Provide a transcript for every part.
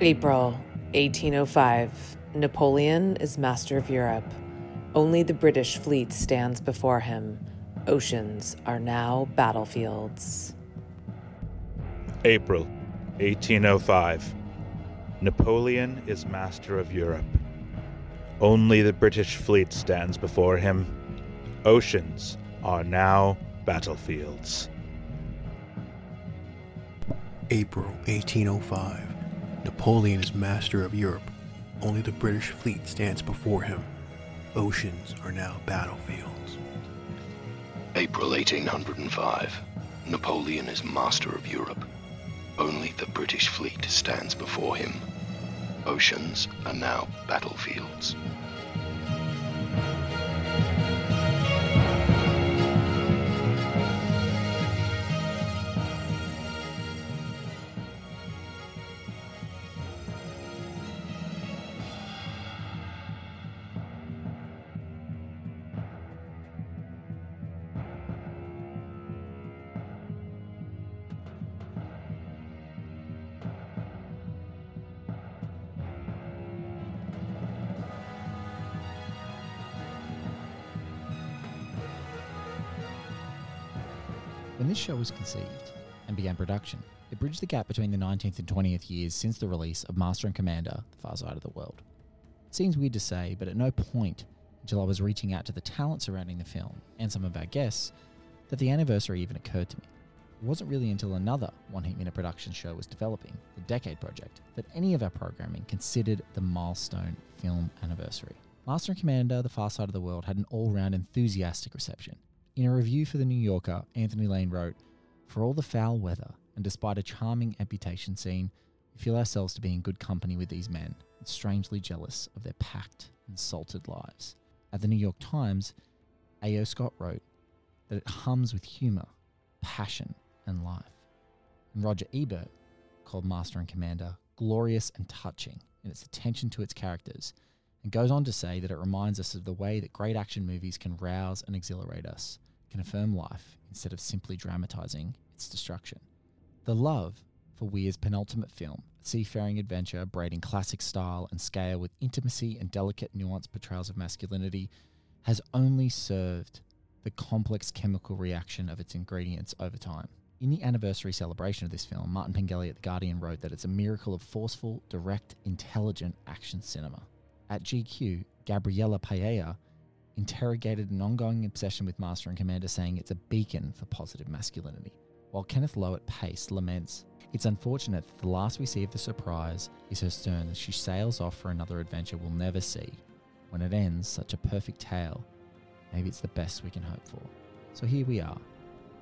April 1805. Napoleon is master of Europe. Only the British fleet stands before him. Oceans are now battlefields. April 1805. Napoleon is master of Europe. Only the British fleet stands before him. Oceans are now battlefields. April 1805. Napoleon is master of Europe. Only the British fleet stands before him. Oceans are now battlefields. April 1805. Napoleon is master of Europe. Only the British fleet stands before him. Oceans are now battlefields. This show was conceived and began production, it bridged the gap between the 19th and 20th years since the release of Master and Commander The Far Side of the World. It seems weird to say, but at no point until I was reaching out to the talent surrounding the film and some of our guests that the anniversary even occurred to me. It wasn't really until another One Heat Minute production show was developing, the Decade Project, that any of our programming considered the milestone film anniversary. Master and Commander The Far Side of the World had an all round enthusiastic reception. In a review for The New Yorker, Anthony Lane wrote, For all the foul weather, and despite a charming amputation scene, we feel ourselves to be in good company with these men, and strangely jealous of their packed and salted lives. At the New York Times, A.O. Scott wrote that it hums with humour, passion, and life. And Roger Ebert called Master and Commander glorious and touching in its attention to its characters, and goes on to say that it reminds us of the way that great action movies can rouse and exhilarate us, can affirm life instead of simply dramatising its destruction. The love for Weir's penultimate film, seafaring adventure braiding classic style and scale with intimacy and delicate nuanced portrayals of masculinity, has only served the complex chemical reaction of its ingredients over time. In the anniversary celebration of this film, Martin Pengelly at The Guardian wrote that it's a miracle of forceful, direct, intelligent action cinema. At GQ, Gabriella Paiella interrogated an ongoing obsession with Master and Commander, saying it's a beacon for positive masculinity. While Kenneth Lowe at Paste laments, it's unfortunate that the last we see of the surprise is her stern as she sails off for another adventure we'll never see. When it ends, such a perfect tale, maybe it's the best we can hope for. So here we are,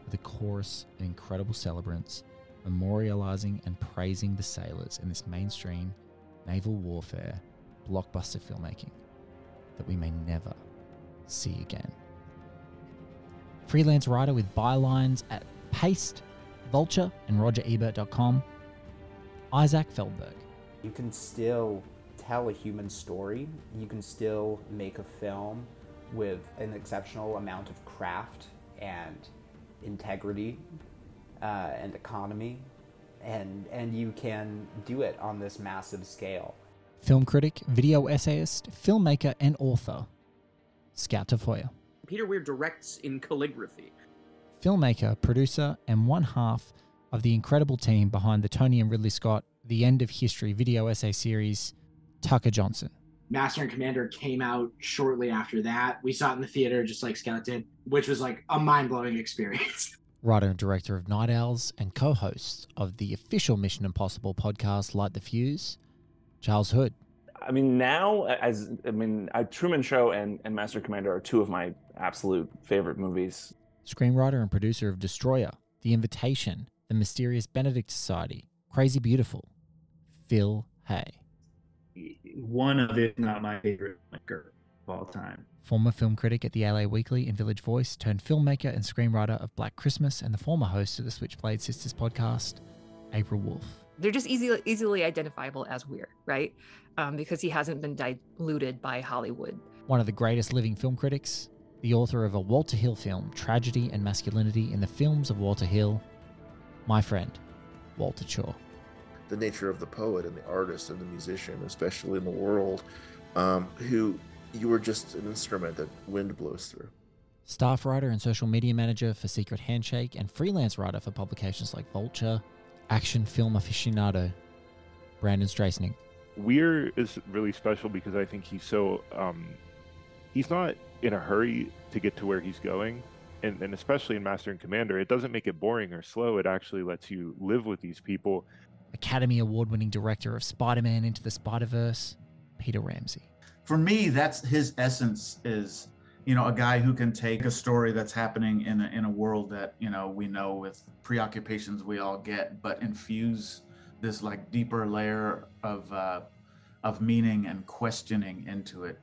with a chorus of incredible celebrants memorializing and praising the sailors in this mainstream naval warfare blockbuster filmmaking that we may never see you again. Freelance writer with bylines at Paste, Vulture, and RogerEbert.com, Isaac Feldberg. You can still tell a human story. You can still make a film with an exceptional amount of craft and integrity uh, and economy, and and you can do it on this massive scale. Film critic, video essayist, filmmaker, and author, Scout Tafoya. Peter Weir directs in calligraphy. Filmmaker, producer, and one half of the incredible team behind the Tony and Ridley Scott The End of History video essay series, Tucker Johnson. Master and Commander came out shortly after that. We saw it in the theater, just like Scout did, which was like a mind blowing experience. Writer and director of Night Owls and co host of the official Mission Impossible podcast, Light the Fuse, Charles Hood. I mean, now as I mean, I, Truman Show and and Master Commander are two of my absolute favorite movies. Screenwriter and producer of Destroyer, The Invitation, The Mysterious Benedict Society, Crazy Beautiful, Phil Hay. One of, if not my favorite maker of all time. Former film critic at the LA Weekly and Village Voice, turned filmmaker and screenwriter of Black Christmas, and the former host of the Switchblade Sisters podcast, April Wolfe. They're just easily easily identifiable as weird, right? Um, because he hasn't been diluted by Hollywood. One of the greatest living film critics, the author of a Walter Hill film, Tragedy and Masculinity in the Films of Walter Hill, my friend, Walter Chaw. The nature of the poet and the artist and the musician, especially in the world, um, who you were just an instrument that wind blows through. Staff writer and social media manager for Secret Handshake and freelance writer for publications like Vulture, action film aficionado, Brandon Streussnig. Weir is really special because I think he's so um, he's not in a hurry to get to where he's going. And, and especially in Master and Commander, it doesn't make it boring or slow. It actually lets you live with these people. Academy Award winning director of Spider Man Into the Spider Verse, Peter Ramsey. For me, that's his essence is, you know, a guy who can take a story that's happening in a, in a world that, you know, we know with preoccupations we all get, but infuse this like deeper layer of, uh, of meaning and questioning into it.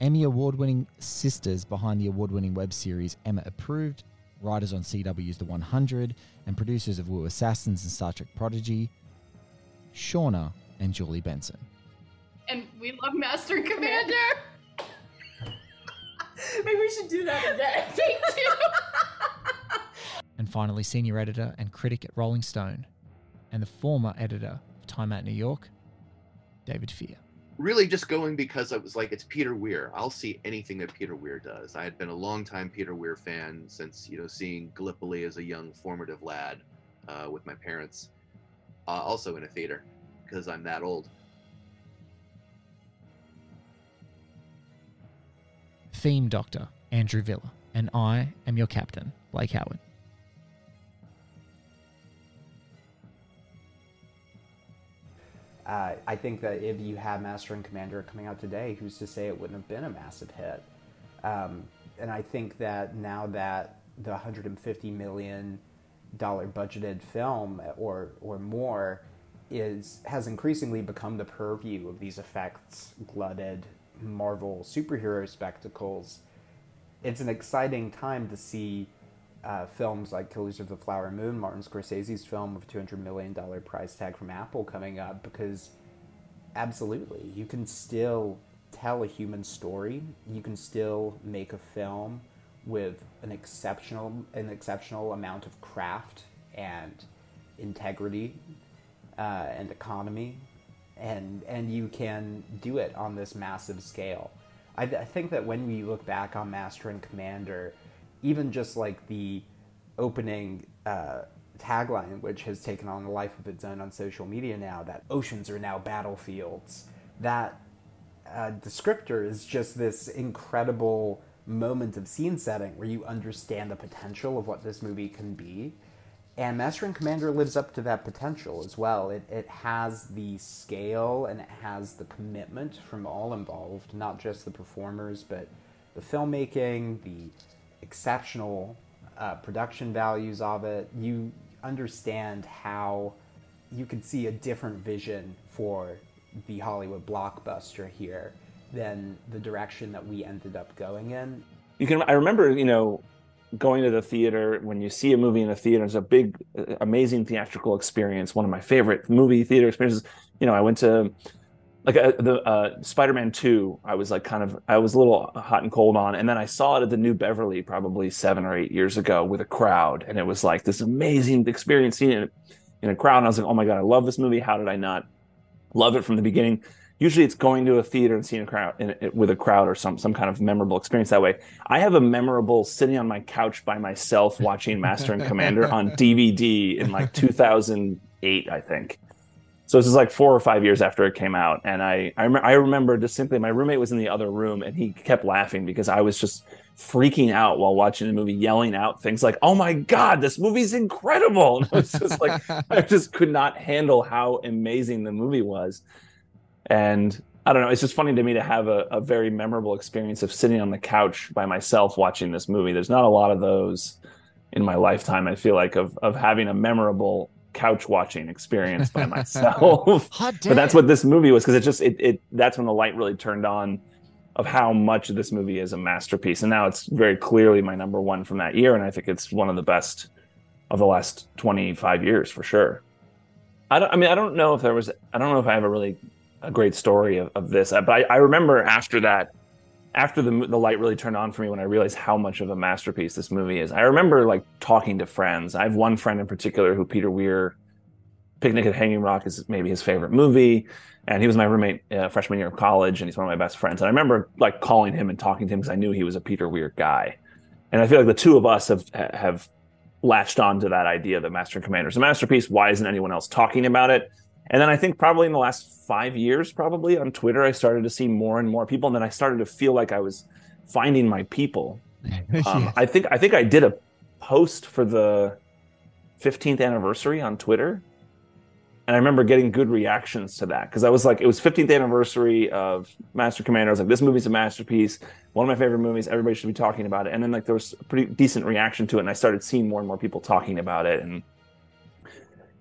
Emmy Award winning sisters behind the award winning web series Emma Approved, writers on CW's The 100, and producers of Wu Assassins and Star Trek Prodigy, Shawna and Julie Benson. And we love Master Commander. Maybe we should do that again. Take two. and finally, senior editor and critic at Rolling Stone, and the former editor of Time Out New York, David Fear really just going because I was like, it's Peter Weir. I'll see anything that Peter Weir does. I had been a long time Peter Weir fan since you know seeing Gallipoli as a young formative lad uh, with my parents, uh, also in a theater because I'm that old. Theme Doctor Andrew Villa, and I am your captain, Blake Howard. Uh, I think that if you had Master and Commander coming out today, who's to say it wouldn't have been a massive hit? Um, and I think that now that the 150 million dollar budgeted film or or more is has increasingly become the purview of these effects glutted Marvel superhero spectacles, it's an exciting time to see uh, films like Killers of the Flower Moon, Martin Scorsese's film with $200 million price tag from Apple coming up, because absolutely, you can still tell a human story. You can still make a film with an exceptional an exceptional amount of craft and integrity uh, and economy, and and you can do it on this massive scale. I, I think that when we look back on Master and Commander even just like the opening uh, tagline, which has taken on a life of its own on social media now, that oceans are now battlefields, that uh, descriptor is just this incredible moment of scene setting where you understand the potential of what this movie can be. And Master and Commander lives up to that potential as well. It, it has the scale and it has the commitment from all involved, not just the performers, but the filmmaking, the exceptional uh, production values of it. You understand how you can see a different vision for the Hollywood blockbuster here than the direction that we ended up going in. You can. I remember, you know, going to the theater when you see a movie in a theater is a big, uh, amazing theatrical experience. One of my favorite movie theater experiences. You know, I went to like uh, the uh, Spider-Man 2, I was like kind of I was a little hot and cold on, and then I saw it at the New Beverly probably seven or eight years ago with a crowd, and it was like this amazing experience seeing it in a crowd. And I was like, oh my god, I love this movie. How did I not love it from the beginning? Usually, it's going to a theater and seeing a crowd in, in, with a crowd or some some kind of memorable experience that way. I have a memorable sitting on my couch by myself watching Master and Commander on DVD in like 2008, I think so this is like four or five years after it came out, and I I, rem- I remember distinctly my roommate was in the other room and he kept laughing because I was just freaking out while watching the movie, yelling out things like "Oh my god, this movie's incredible!" And I was just like I just could not handle how amazing the movie was, and I don't know. It's just funny to me to have a, a very memorable experience of sitting on the couch by myself watching this movie. There's not a lot of those in my lifetime. I feel like of of having a memorable couch watching experience by myself. But that's what this movie was because it just it, it that's when the light really turned on of how much this movie is a masterpiece. And now it's very clearly my number one from that year, and I think it's one of the best of the last 25 years for sure. I don't. I mean, I don't know if there was. I don't know if I have a really a great story of, of this, but I, I remember after that, after the the light really turned on for me when I realized how much of a masterpiece this movie is. I remember like talking to friends. I have one friend in particular who Peter Weir, Picnic at Hanging Rock is maybe his favorite movie, and he was my roommate uh, freshman year of college, and he's one of my best friends. And I remember like calling him and talking to him because I knew he was a Peter Weir guy, and I feel like the two of us have have latched on to that idea that Master and Commander is a masterpiece. Why isn't anyone else talking about it? And then I think probably in the last five years, probably on Twitter, I started to see more and more people, and then I started to feel like I was finding my people. Um, I think I think I did a post for the 15th anniversary on Twitter, and I remember getting good reactions to that because I was like, it was 15th anniversary of Master Commander. I was like, this movie's a masterpiece, one of my favorite movies. Everybody should be talking about it. And then like there was a pretty decent reaction to it, and I started seeing more and more people talking about it, and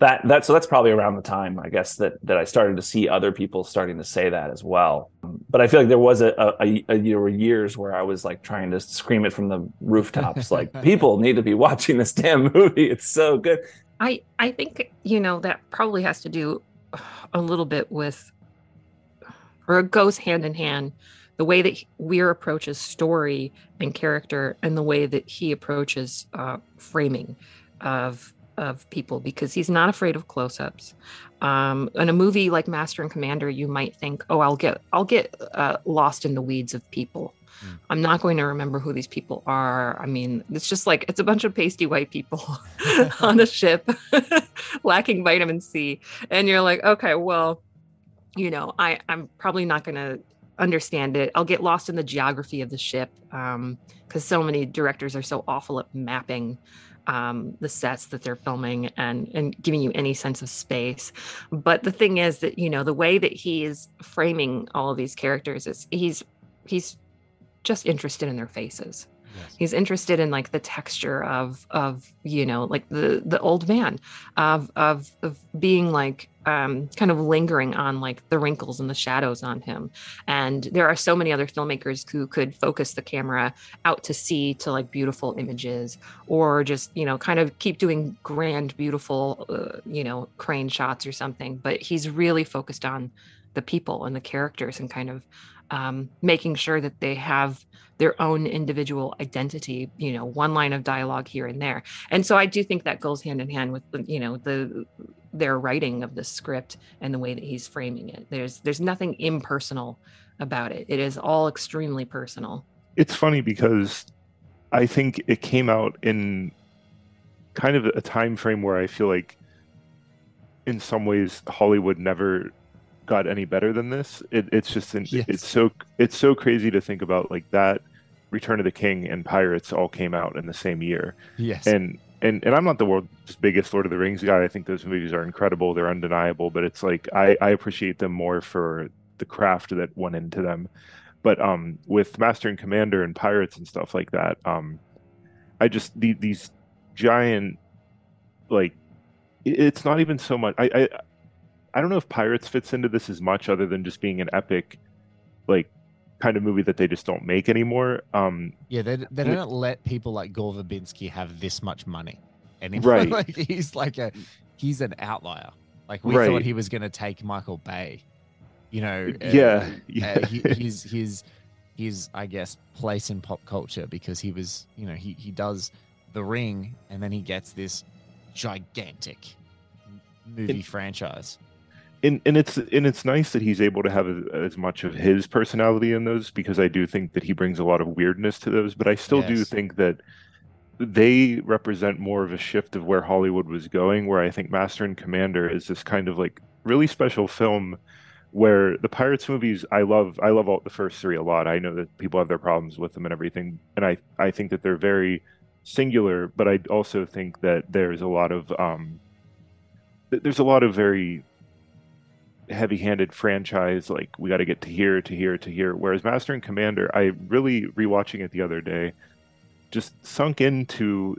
that that so that's probably around the time I guess that that I started to see other people starting to say that as well. But I feel like there was a, a, a there were years where I was like trying to scream it from the rooftops, like people need to be watching this damn movie. It's so good. I I think you know that probably has to do a little bit with, or it goes hand in hand, the way that Weir approaches story and character, and the way that he approaches uh, framing of of people because he's not afraid of close-ups. Um, in a movie like Master and Commander, you might think, "Oh, I'll get I'll get uh, lost in the weeds of people. Hmm. I'm not going to remember who these people are. I mean, it's just like it's a bunch of pasty white people on a ship, lacking vitamin C, and you're like, okay, well, you know, I I'm probably not going to understand it. I'll get lost in the geography of the ship because so many directors are so awful at mapping um, the sets that they're filming and and giving you any sense of space. But the thing is that you know the way that he is framing all of these characters is he's he's just interested in their faces. He's interested in like the texture of of you know like the the old man of of of being like um kind of lingering on like the wrinkles and the shadows on him. And there are so many other filmmakers who could focus the camera out to sea to like beautiful images or just you know kind of keep doing grand beautiful uh, you know crane shots or something. But he's really focused on the people and the characters and kind of um, making sure that they have their own individual identity you know one line of dialogue here and there. And so i do think that goes hand in hand with you know the their writing of the script and the way that he's framing it. There's there's nothing impersonal about it. It is all extremely personal. It's funny because I think it came out in kind of a time frame where I feel like in some ways Hollywood never got any better than this. It, it's just an, it's so it's so crazy to think about like that Return of the King and Pirates all came out in the same year. Yes. And and and I'm not the world's biggest Lord of the Rings guy. I think those movies are incredible. They're undeniable, but it's like I I appreciate them more for the craft that went into them. But um with Master and Commander and Pirates and stuff like that, um I just the, these giant like it's not even so much I, I I don't know if Pirates fits into this as much other than just being an epic like kind of movie that they just don't make anymore. Um Yeah, they, they don't let people like Gore Verbinski have this much money anymore. Right. like he's like a he's an outlier. Like we Right. thought he was going to take Michael Bay. You know, uh, Yeah, uh, yeah. he, his his his I guess place in pop culture because he was you know he he does The Ring and then he gets this gigantic movie It- franchise. And and it's and it's nice that he's able to have as, as much of his personality in those because I do think that he brings a lot of weirdness to those, but I still do think that they represent more of a shift of where Hollywood was going, where I think Master and Commander is this kind of like really special film where the Pirates movies I love I love all the first three a lot. I know that people have their problems with them and everything, and I I think that they're very singular, but I also think that there's a lot of um there's a lot of very heavy-handed franchise like we got to get to here to here to here. Whereas master and commander i really rewatching it the other day just sunk into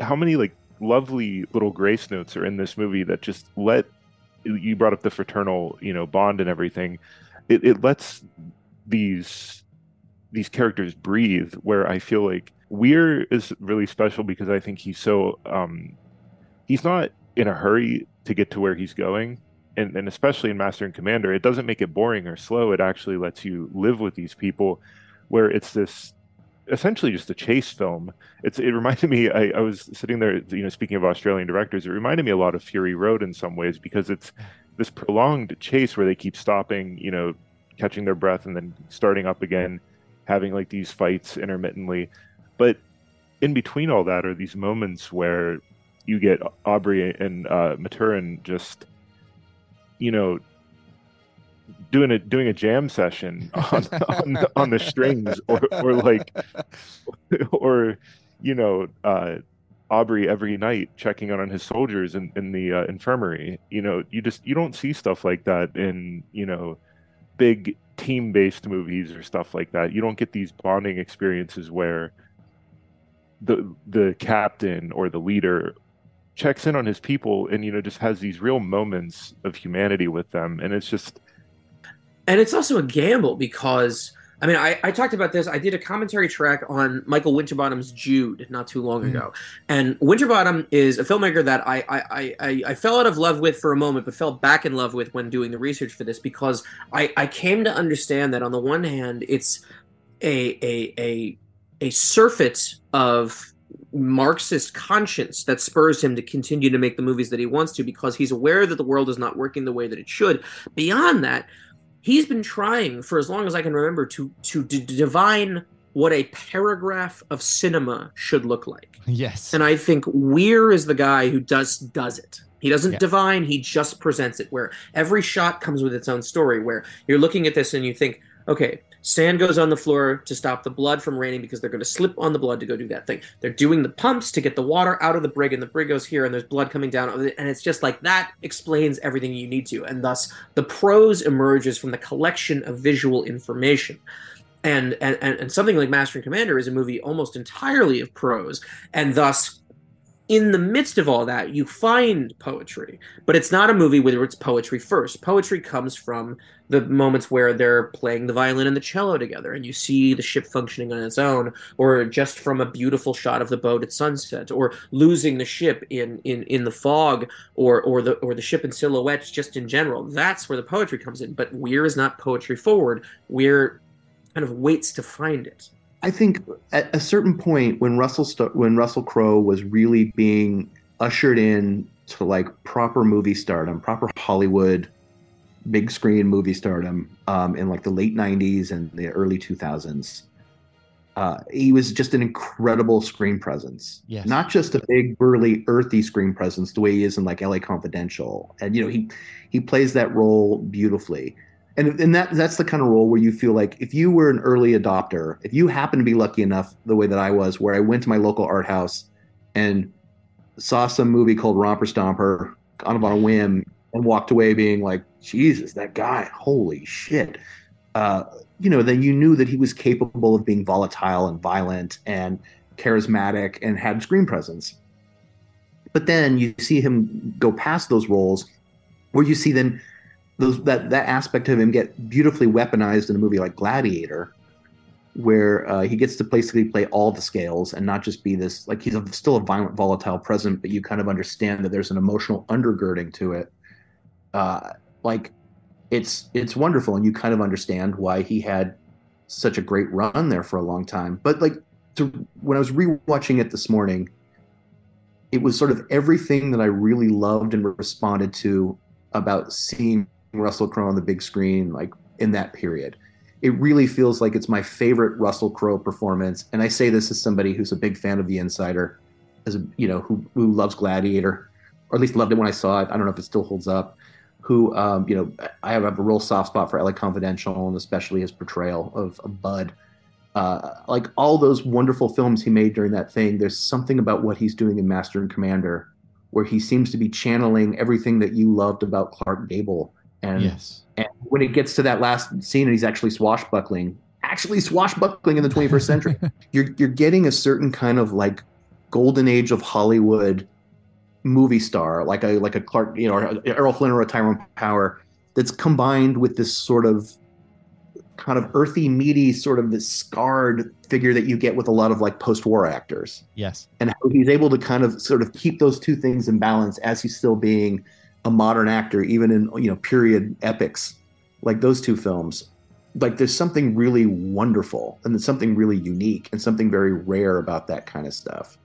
how many like lovely little grace notes are in this movie that just let you brought up the fraternal you know bond and everything. It, it lets these these characters breathe where i feel like weir is really special because i think he's so um he's not in a hurry to get to where he's going and, and especially in master and commander it doesn't make it boring or slow. It actually lets you live with these people where it's this essentially just a chase film. It's it reminded me I, I was sitting there you know speaking of australian directors it reminded me a lot of fury road in some ways because it's this prolonged chase where they keep stopping you know catching their breath and then starting up again having like these fights intermittently. But in between all that are these moments where you get Aubrey and uh, Maturin just, you know, doing a doing a jam session on on, on the strings, or or like, or you know, uh, Aubrey every night checking out on his soldiers in in the uh, infirmary. You know, you just you don't see stuff like that in you know big team based movies or stuff like that. You don't get these bonding experiences where the the captain or the leader checks in on his people and you know just has these real moments of humanity with them. And it's just and it's also a gamble because I mean, I, I talked about this. I did a commentary track on Michael Winterbottom's Jude not too long mm. ago, and Winterbottom is a filmmaker that I, I, I, I fell out of love with for a moment, but fell back in love with when doing the research for this because I, I came to understand that on the one hand, it's a a a a surfeit of Marxist conscience that spurs him to continue to make the movies that he wants to because he's aware that the world is not working the way that it should. Beyond that, he's been trying for as long as I can remember to to d- divine what a paragraph of cinema should look like. Yes. And I think Weir is the guy who does does it. He doesn't Yeah. divine, he just presents it where every shot comes with its own story where you're looking at this and you think, okay, sand goes on the floor to stop the blood from raining because they're going to slip on the blood to go do that thing. They're doing the pumps to get the water out of the brig and the brig goes here and there's blood coming down and it's just like that explains everything you need to and thus the prose emerges from the collection of visual information and and, and, something like Master and Commander is a movie almost entirely of prose, and thus in the midst of all that, you find poetry, but it's not a movie where it's poetry first. Poetry comes from the moments where they're playing the violin and the cello together, and you see the ship functioning on its own, or just from a beautiful shot of the boat at sunset, or losing the ship in in in the fog, or or the or the ship in silhouettes just in general. That's where the poetry comes in. But Weir is not poetry forward. Weir kind of waits to find it. I think at a certain point when Russell St- when Russell Crowe was really being ushered in to like proper movie stardom, proper Hollywood big screen movie stardom um, in like the late 90s and the early 2000s. Uh, he was just an incredible screen presence. Yes. Not just a big, burly, earthy screen presence the way he is in like LA Confidential. And you know, he he plays that role beautifully and and that that's the kind of role where you feel like if you were an early adopter, if you happen to be lucky enough the way that I was, where I went to my local art house and saw some movie called Romper Stomper kind of on a whim and walked away being like, Jesus, that guy, holy shit. Uh, you know, then you knew that he was capable of being volatile and violent and charismatic and had screen presence. But then you see him go past those roles where you see then those that that aspect of him get beautifully weaponized in a movie like Gladiator, where uh, he gets to basically play all the scales and not just be this like he's a, still a violent, volatile present, but you kind of understand that there's an emotional undergirding to it. Uh, like it's it's wonderful, and you kind of understand why he had such a great run there for a long time. But like to, when I was rewatching it this morning, it was sort of everything that I really loved and responded to about seeing Russell Crowe on the big screen, like in that period. It really feels like it's my favorite Russell Crowe performance, and I say this as somebody who's a big fan of The Insider, as a, you know, who who loves Gladiator, or at least loved it when I saw it. I don't know if it still holds up. Who, um, you know, I have a real soft spot for LA Confidential, and especially his portrayal of, of Bud. Uh, like all those wonderful films he made during that thing, there's something about what he's doing in Master and Commander where he seems to be channeling everything that you loved about Clark Gable And Yes. and when it gets to that last scene and he's actually swashbuckling, actually swashbuckling in the 21st century, you're you're getting a certain kind of like golden age of Hollywood movie star, like a like a Clark, you know, Errol Flynn or a Tyrone Power, that's combined with this sort of kind of earthy, meaty, sort of this scarred figure that you get with a lot of like post-war actors Yes. and how he's able to kind of sort of keep those two things in balance as he's still being a modern actor, even in you know period epics like those two films. Like there's something really wonderful and there's something really unique and something very rare about that kind of stuff.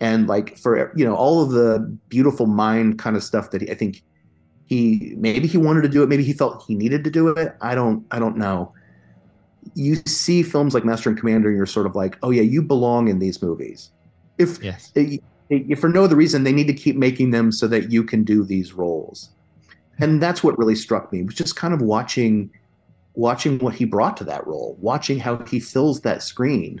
And like for you know all of the beautiful mind kind of stuff that he, I think he maybe he wanted to do it, maybe he felt he needed to do it. I don't I don't know. You see films like Master and Commander, and you're sort of like, oh yeah, you belong in these movies. If yes. If for no other reason, they need to keep making them so that you can do these roles. And that's what really struck me was just kind of watching watching what he brought to that role, watching how he fills that screen,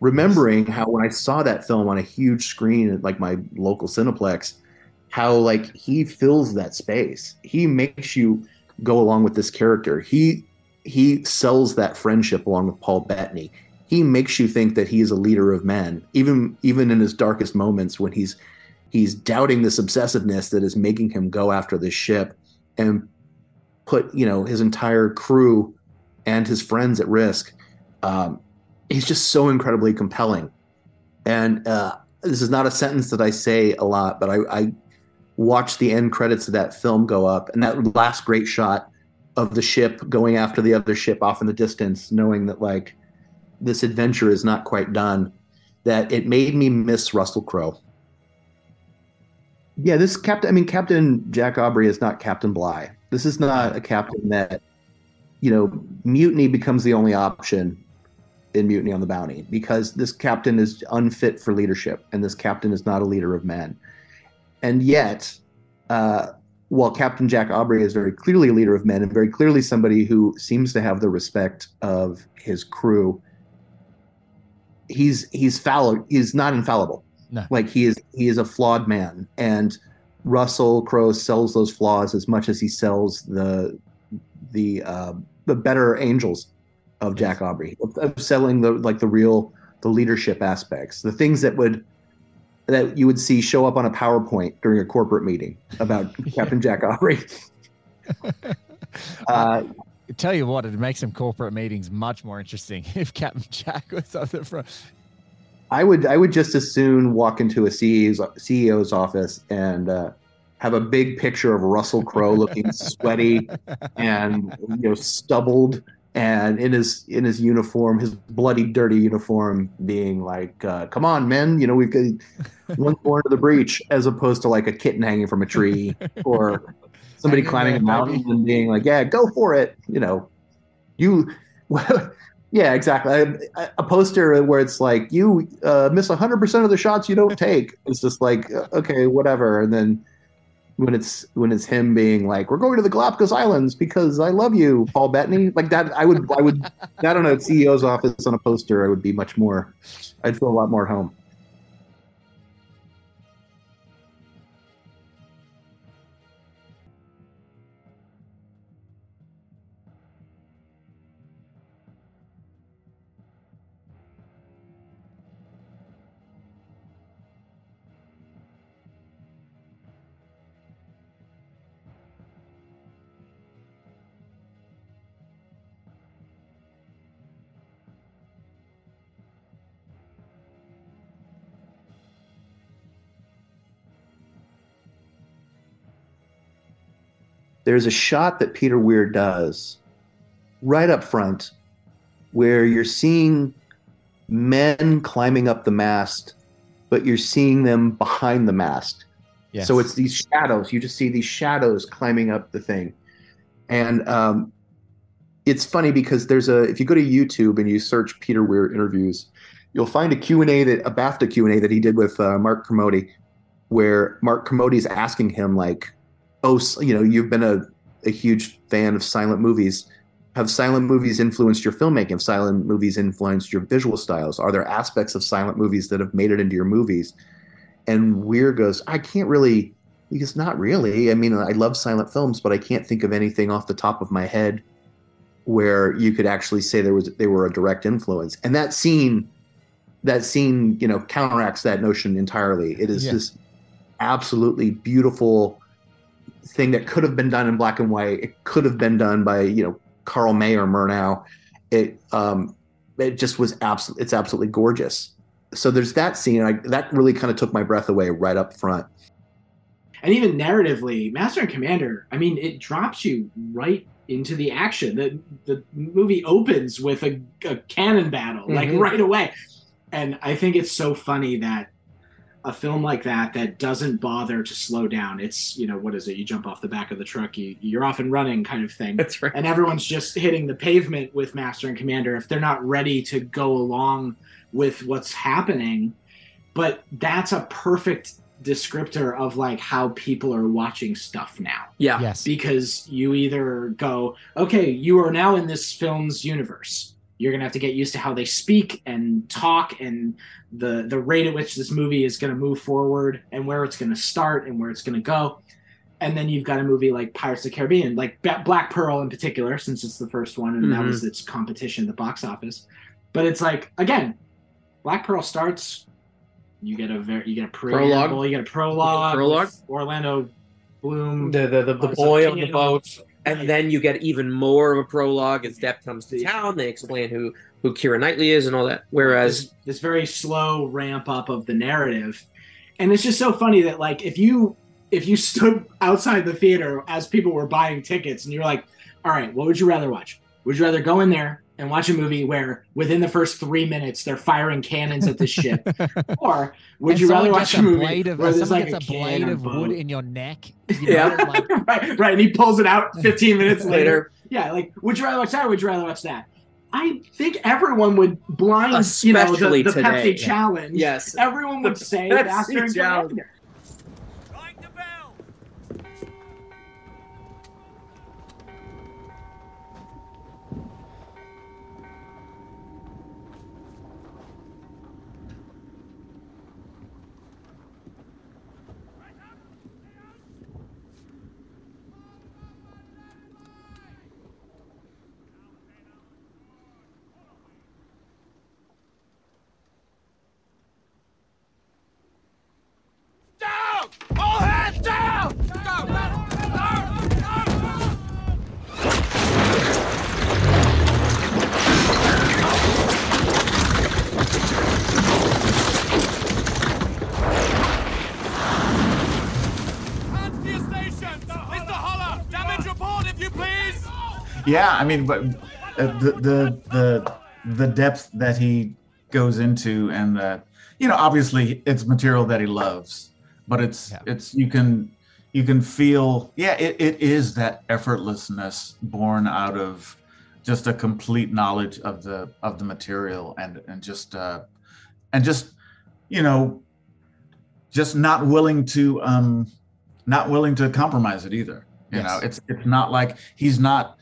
remembering how when I saw that film on a huge screen at like my local Cineplex, how like he fills that space. He makes you go along with this character. He he sells that friendship along with Paul Bettany. He makes you think that he is a leader of men, even even in his darkest moments when he's he's doubting this obsessiveness that is making him go after this ship and put you know his entire crew and his friends at risk. Um, he's just so incredibly compelling, and uh, this is not a sentence that I say a lot, but I, I watched the end credits of that film go up, and that last great shot of the ship going after the other ship off in the distance, knowing that like this adventure is not quite done, that it made me miss Russell Crowe. Yeah, this captain. I mean, Captain Jack Aubrey is not Captain Bligh. This is not a captain that, you know, mutiny becomes the only option in Mutiny on the Bounty because this captain is unfit for leadership, and this captain is not a leader of men. And yet, uh, while Captain Jack Aubrey is very clearly a leader of men and very clearly somebody who seems to have the respect of his crew, he's he's fallible. He's not infallible. No. Like he is he is a flawed man, and Russell Crowe sells those flaws as much as he sells the the uh, the better angels of Jack Aubrey, of, of selling the like the real the leadership aspects, the things that would that you would see show up on a PowerPoint during a corporate meeting about Captain Jack Aubrey. Uh, tell you what, it makes some corporate meetings much more interesting if Captain Jack was on the front. I would I would just as soon walk into a CEO's, CEO's office and uh, have a big picture of Russell Crowe looking sweaty and you know stubbled and in his in his uniform, his bloody dirty uniform, being like, uh, "Come on, men, you know we've got one more to the breach," as opposed to like a kitten hanging from a tree or somebody climbing a mountain and being like, "Yeah, go for it," you know. You Yeah, exactly. A, a poster where it's like you uh, miss hundred percent of the shots you don't take. It's just like okay, whatever. And then when it's when it's him being like, "We're going to the Galapagos Islands because I love you, Paul Bettany," like that, I would, I would, I don't know, CEO's office on a poster, I would be much more. I'd feel a lot more at home. There's a shot that Peter Weir does right up front where you're seeing men climbing up the mast, but you're seeing them behind the mast. Yes. So it's these shadows. You just see these shadows climbing up the thing. And um, it's funny because there's a if you go to YouTube and you search Peter Weir interviews, you'll find a Q&A that a BAFTA Q&A that he did with uh, Mark Kermode where Mark Kermode is asking him like oh, you know, you've been a, a huge fan of silent movies. Have silent movies influenced your filmmaking? Have silent movies influenced your visual styles? Are there aspects of silent movies that have made it into your movies? And Weir goes, I can't really because not really. I mean, I love silent films, but I can't think of anything off the top of my head where you could actually say there was they were a direct influence. And that scene, that scene, you know, counteracts that notion entirely. It is Yeah. this absolutely beautiful thing that could have been done in black and white. It could have been done by you know Carl May or Murnau. It um, it just was absolutely it's absolutely gorgeous. So there's that scene. I, that really kind of took my breath away right up front. and even narratively, Master and Commander, I mean, it drops you right into the action. The the movie opens with a, a cannon battle, like Mhm. right away. And I think it's so funny that a film like that that doesn't bother to slow down. It's you know what is it? You jump off the back of the truck, you you're off and running, kind of thing. That's right. And everyone's just hitting the pavement with Master and Commander if they're not ready to go along with what's happening. But that's a perfect descriptor of like how people are watching stuff now. Yeah. Yes. Because you either go, okay, you are now in this film's universe. You're gonna have to get used to how they speak and talk and the the rate at which this movie is gonna move forward and where it's gonna start and where it's gonna go. And then you've got a movie like Pirates of the Caribbean, like Black Pearl in particular, since it's the first one and that Mhm. was its competition the box office. But it's like again, Black Pearl starts. You get a very you get a Prologue. preamble, you get a prologue, Prologue. Orlando Bloom, The the, the, the boy on the boat, and then you get even more of a prologue as Depp comes to town. They explain who who Keira Knightley is and all that. Whereas this, this very slow ramp up of the narrative and it's just so funny that like if you if you stood outside the theater as people were buying tickets and you're like all right what would you rather watch would you rather go in there and watch a movie where within the first three minutes they're firing cannons at the ship or would And you rather watch gets a movie blade of, where there's like gets a, a blade of boat? wood in your neck? You know, Yeah. like- right, right. And he pulls it out 15 minutes later. Later. Yeah, like, would you rather watch that or would you rather watch that? I think everyone would blind, you know, the, Especially the. Pepsi challenge. Yes. Everyone would say Pepsi Master and challenge. Commander. Yeah, I mean, but uh, the the the the depth that he goes into, and uh, you know, obviously it's material that he loves, but it's it's you can you can feel, yeah, it, it is that effortlessness born out of just a complete knowledge of the of the material and and just uh, and just you know just not willing to um not willing to compromise it either. You know it's it's not like he's not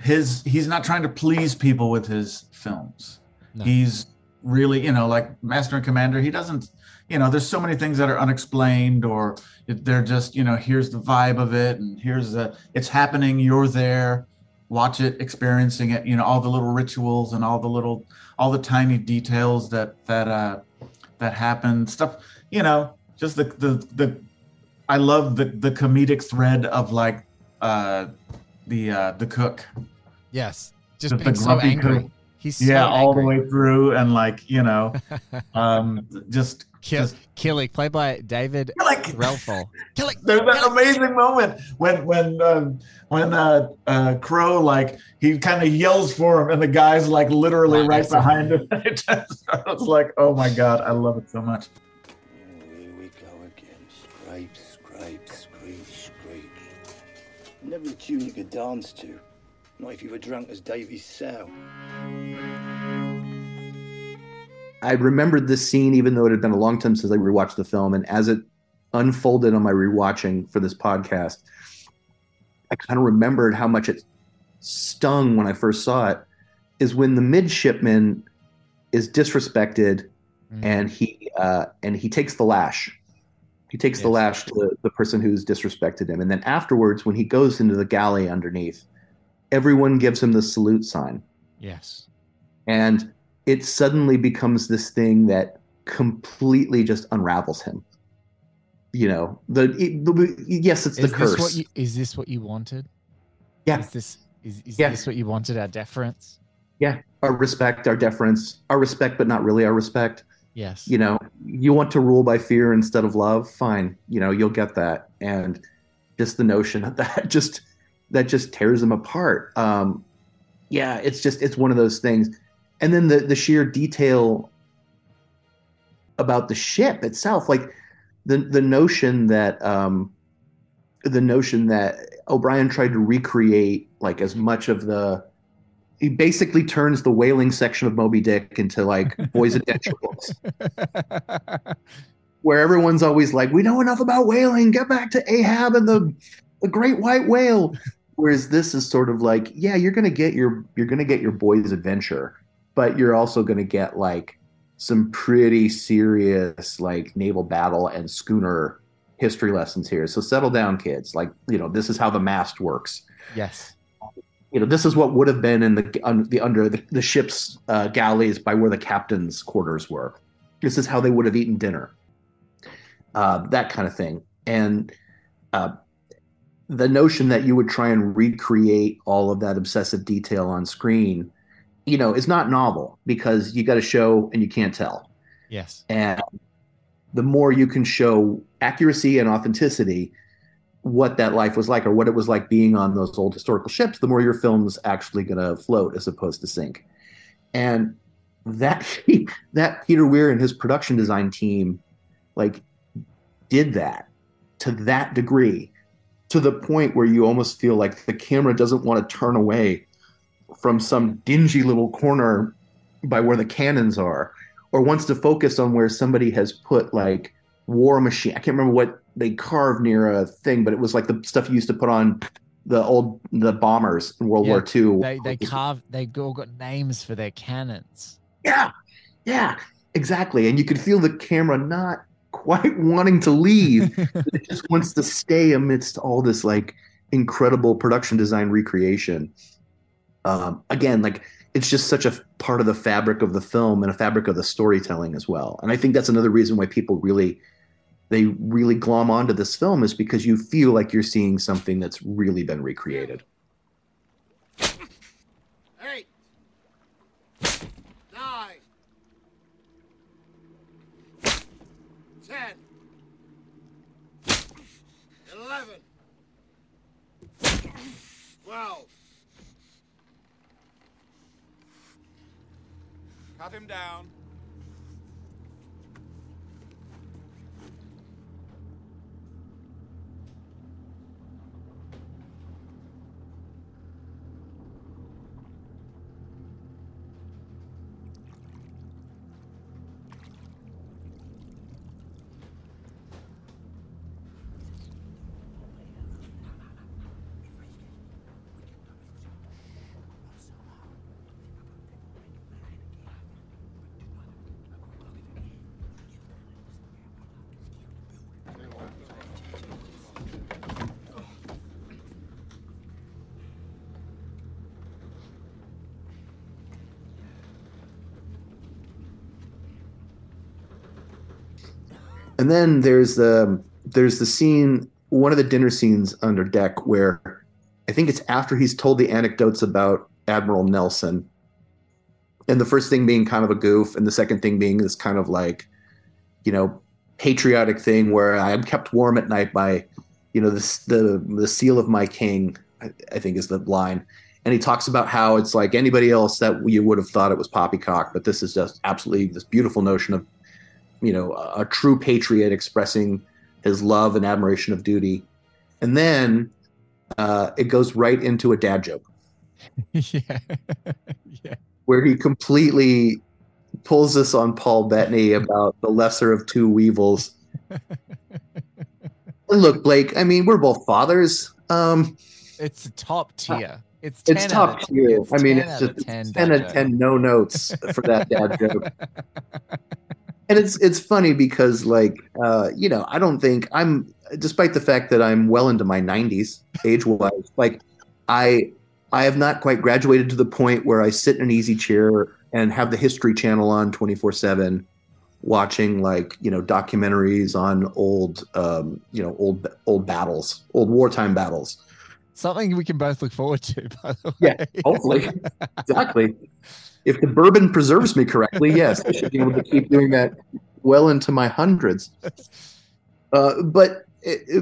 his he's not trying to please people with his films No. he's really you know like master and commander he doesn't you know there's so many things that are unexplained or they're just you know here's the vibe of it and here's the it's happening you're there watch it experiencing it you know all the little rituals and all the little all the tiny details that that uh that happen stuff you know just the the the i love the the comedic thread of like uh the uh the cook Yes. Just The- being the so angry. cook. He's so yeah all the way through and like you know um just Kill, Killick, played by David Threlfall. There's that amazing moment when when um, when uh, uh, Crowe like he kind of yells for him and the guy's like literally Right right behind him. I was like, oh my god, I love it so much. Never a tune you could dance to. Not if you were drunk as Davy's sow. I remembered this scene, even though it had been a long time since I rewatched the film. And as it unfolded on my rewatching for this podcast, I kind of remembered how much it stung when I first saw it. Is when the midshipman is disrespected, and he uh, and he takes the lash, He takes the lash to the person who's disrespected him, and then afterwards, when he goes into the galley underneath, everyone gives him the salute sign, Yes. and it suddenly becomes this thing that completely just unravels him. You know, the, it- the yes, it's the is curse. This what you, is this what you wanted? Yeah. Is this is, is Yeah. this what you wanted? Our deference? yeah, our respect, our deference, our respect, but not really our respect. Yes. you know you want to rule by fear instead of love? Fine. You know you'll get that. And just the notion of that just that just tears them apart. Um yeah it's just it's one of those things. And then the the sheer detail about the ship itself like the the notion that um the notion that O'Brien tried to recreate like as much of the he basically turns the whaling section of Moby Dick into like boys adventure books where everyone's always like, "We know enough about whaling. Get back to Ahab and the the great white whale." Whereas this is sort of like, yeah, you're gonna get your you're gonna get your boys adventure, but you're also gonna get like some pretty serious like naval battle and schooner history lessons here. So settle down, kids. Like you know, this is how the mast works Yes. You know this is what would have been in the un, the under the, the ship's uh, galleys by where the captain's quarters were. This is how they would have eaten dinner. Uh, that kind of thing. And uh, the notion that you would try and recreate all of that obsessive detail on screen you know is not novel because you got to show and you can't tell. Yes. and the more you can show accuracy and authenticity what that life was like or what it was like being on those old historical ships the more your film's actually going to float as opposed to sink. And that that peter weir and his production design team like did that to that degree to the point where you almost feel like the camera doesn't want to turn away from some dingy little corner by where the cannons are or wants to focus on where somebody has put like war machine. I can't remember what they carved near a thing but it was like the stuff you used to put on the old the bombers in world war Yeah, ii They they carve they all got names for their cannons. yeah yeah exactly. And you could feel the camera not quite wanting to leave. It just wants to stay amidst all this like incredible production design recreation. Um, again like it's just such a part of the fabric of the film and a fabric of the storytelling as well. And i think that's another reason why people really they really glom onto this film is because you feel like you're seeing something that's really been recreated Eight. Nine. Ten. Eleven. Twelve. Cut him down. And then there's the there's the scene, one of the dinner scenes under deck where I think it's after he's told the anecdotes about Admiral Nelson. And the first thing being kind of a goof, and the second thing being this kind of like, you know, patriotic thing where I am kept warm at night by, you know, this the the seal of my king, I, I think is the line. And he talks about how it's like anybody else that you would have thought it was poppycock, but this is just absolutely this beautiful notion of you know a, a true patriot expressing his love and admiration of duty. And then uh, it goes right into a dad joke. Yeah. yeah. where he completely pulls this on paul bettany about the lesser of two weevils look blake i mean we're both fathers. Um It's top tier. It's it's top tier. it's i mean 10 it's just 10 10 out of 10 no notes for that dad joke and it's it's funny because like uh you know i don't think i'm despite the fact that i'm well into my 90s age wise like i i have not quite graduated to the point where i sit in an easy chair and have the history channel on 24 7 watching like you know documentaries on old um you know old old battles old wartime battles. Something we can both look forward to, by the way. yeah hopefully. Exactly if the bourbon preserves me correctly yes i should be able to keep doing that well into my hundreds. Uh but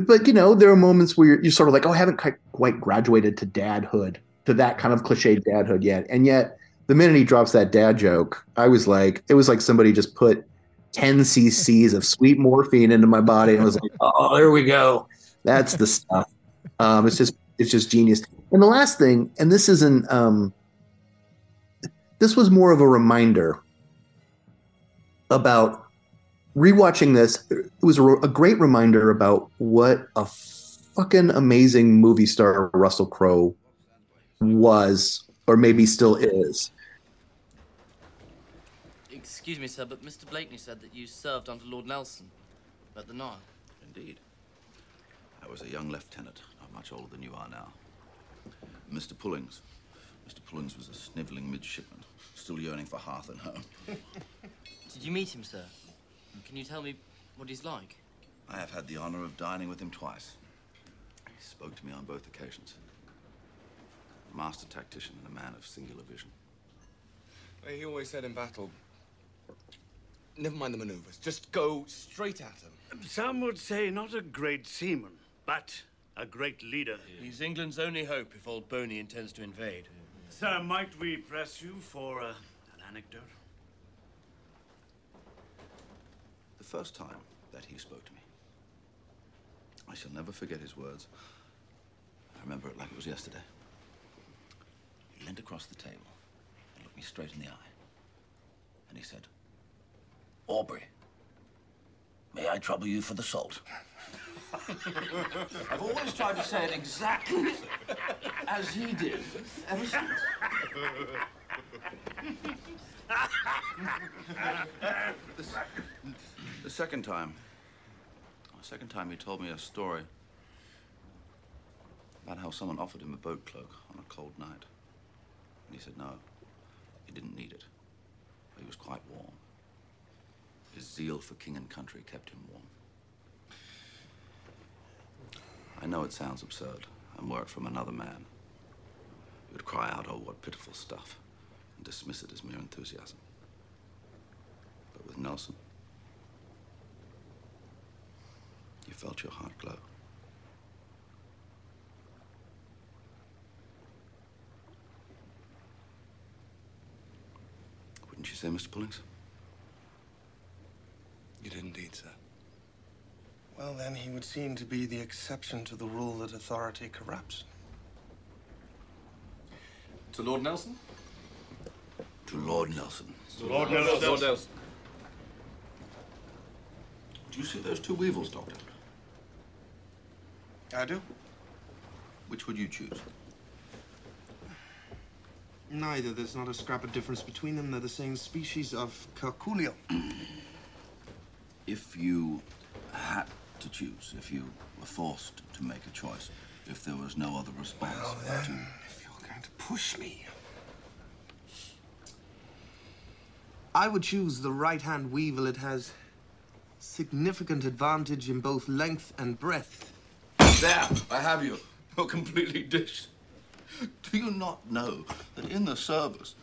but you know there are moments where you're, you're sort of like oh i haven't quite, graduated to dadhood to that kind of cliche dadhood yet. And yet the minute he drops that dad joke i was like it was like somebody just put 10 cc's of sweet morphine into my body and I was like oh there we go. That's the stuff. Um it's just it's just genius. And the last thing and this isn't um this was more of a reminder about rewatching this it was a, a great reminder about what a fucking amazing movie star russell crowe was or maybe still is Excuse me, sir, but Mr. Blakeney said that you served under Lord Nelson at the Nile. Indeed. I was a young lieutenant, not much older than you are now. Mr. Pullings. Mr. Pullings was a sniveling midshipman, still yearning for hearth and home. Did you meet him, sir? Can you tell me what he's like? I have had the honor of dining with him twice. He spoke to me on both occasions. A master tactician and a man of singular vision. He always said in battle, never mind the maneuvers, just go straight at him. Some would say not a great seaman, but a great leader. He's England's only hope if old Boney intends to invade. Sir, might we press you for uh, an anecdote? The first time that he spoke to me, I shall never forget his words. I remember it like it was yesterday. He leaned across the table and looked me straight in the eye. And he said, Aubrey, may I trouble you for the salt? I've always tried to say it exactly as he did ever since. the, the second time, the second time he told me a story about how someone offered him a boat cloak on a cold night. And he said no, he didn't need it. But he was quite warm. His zeal for king and country kept him warm. I know it sounds absurd, and were it from another man, he would cry out, oh, what pitiful stuff, and dismiss it as mere enthusiasm. But with Nelson, you felt your heart glow. Wouldn't you say, Mr. Pullings? You did indeed, sir. Well, then, he would seem to be the exception to the rule that authority corrupts. To Lord Nelson? To Lord Nelson. To Lord Nelson. Lord Nelson. Do you see those two weevils, Doctor? I do. Which would you choose? Neither. There's not a scrap of difference between them. They're the same species of Curculio. If you had to choose, if you were forced to make a choice, if there was no other response Well, to if you're going to push me, I would choose the right-hand weevil. It has significant advantage in both length and breadth. There, I have you. You're completely dished. Do you not know that in the service,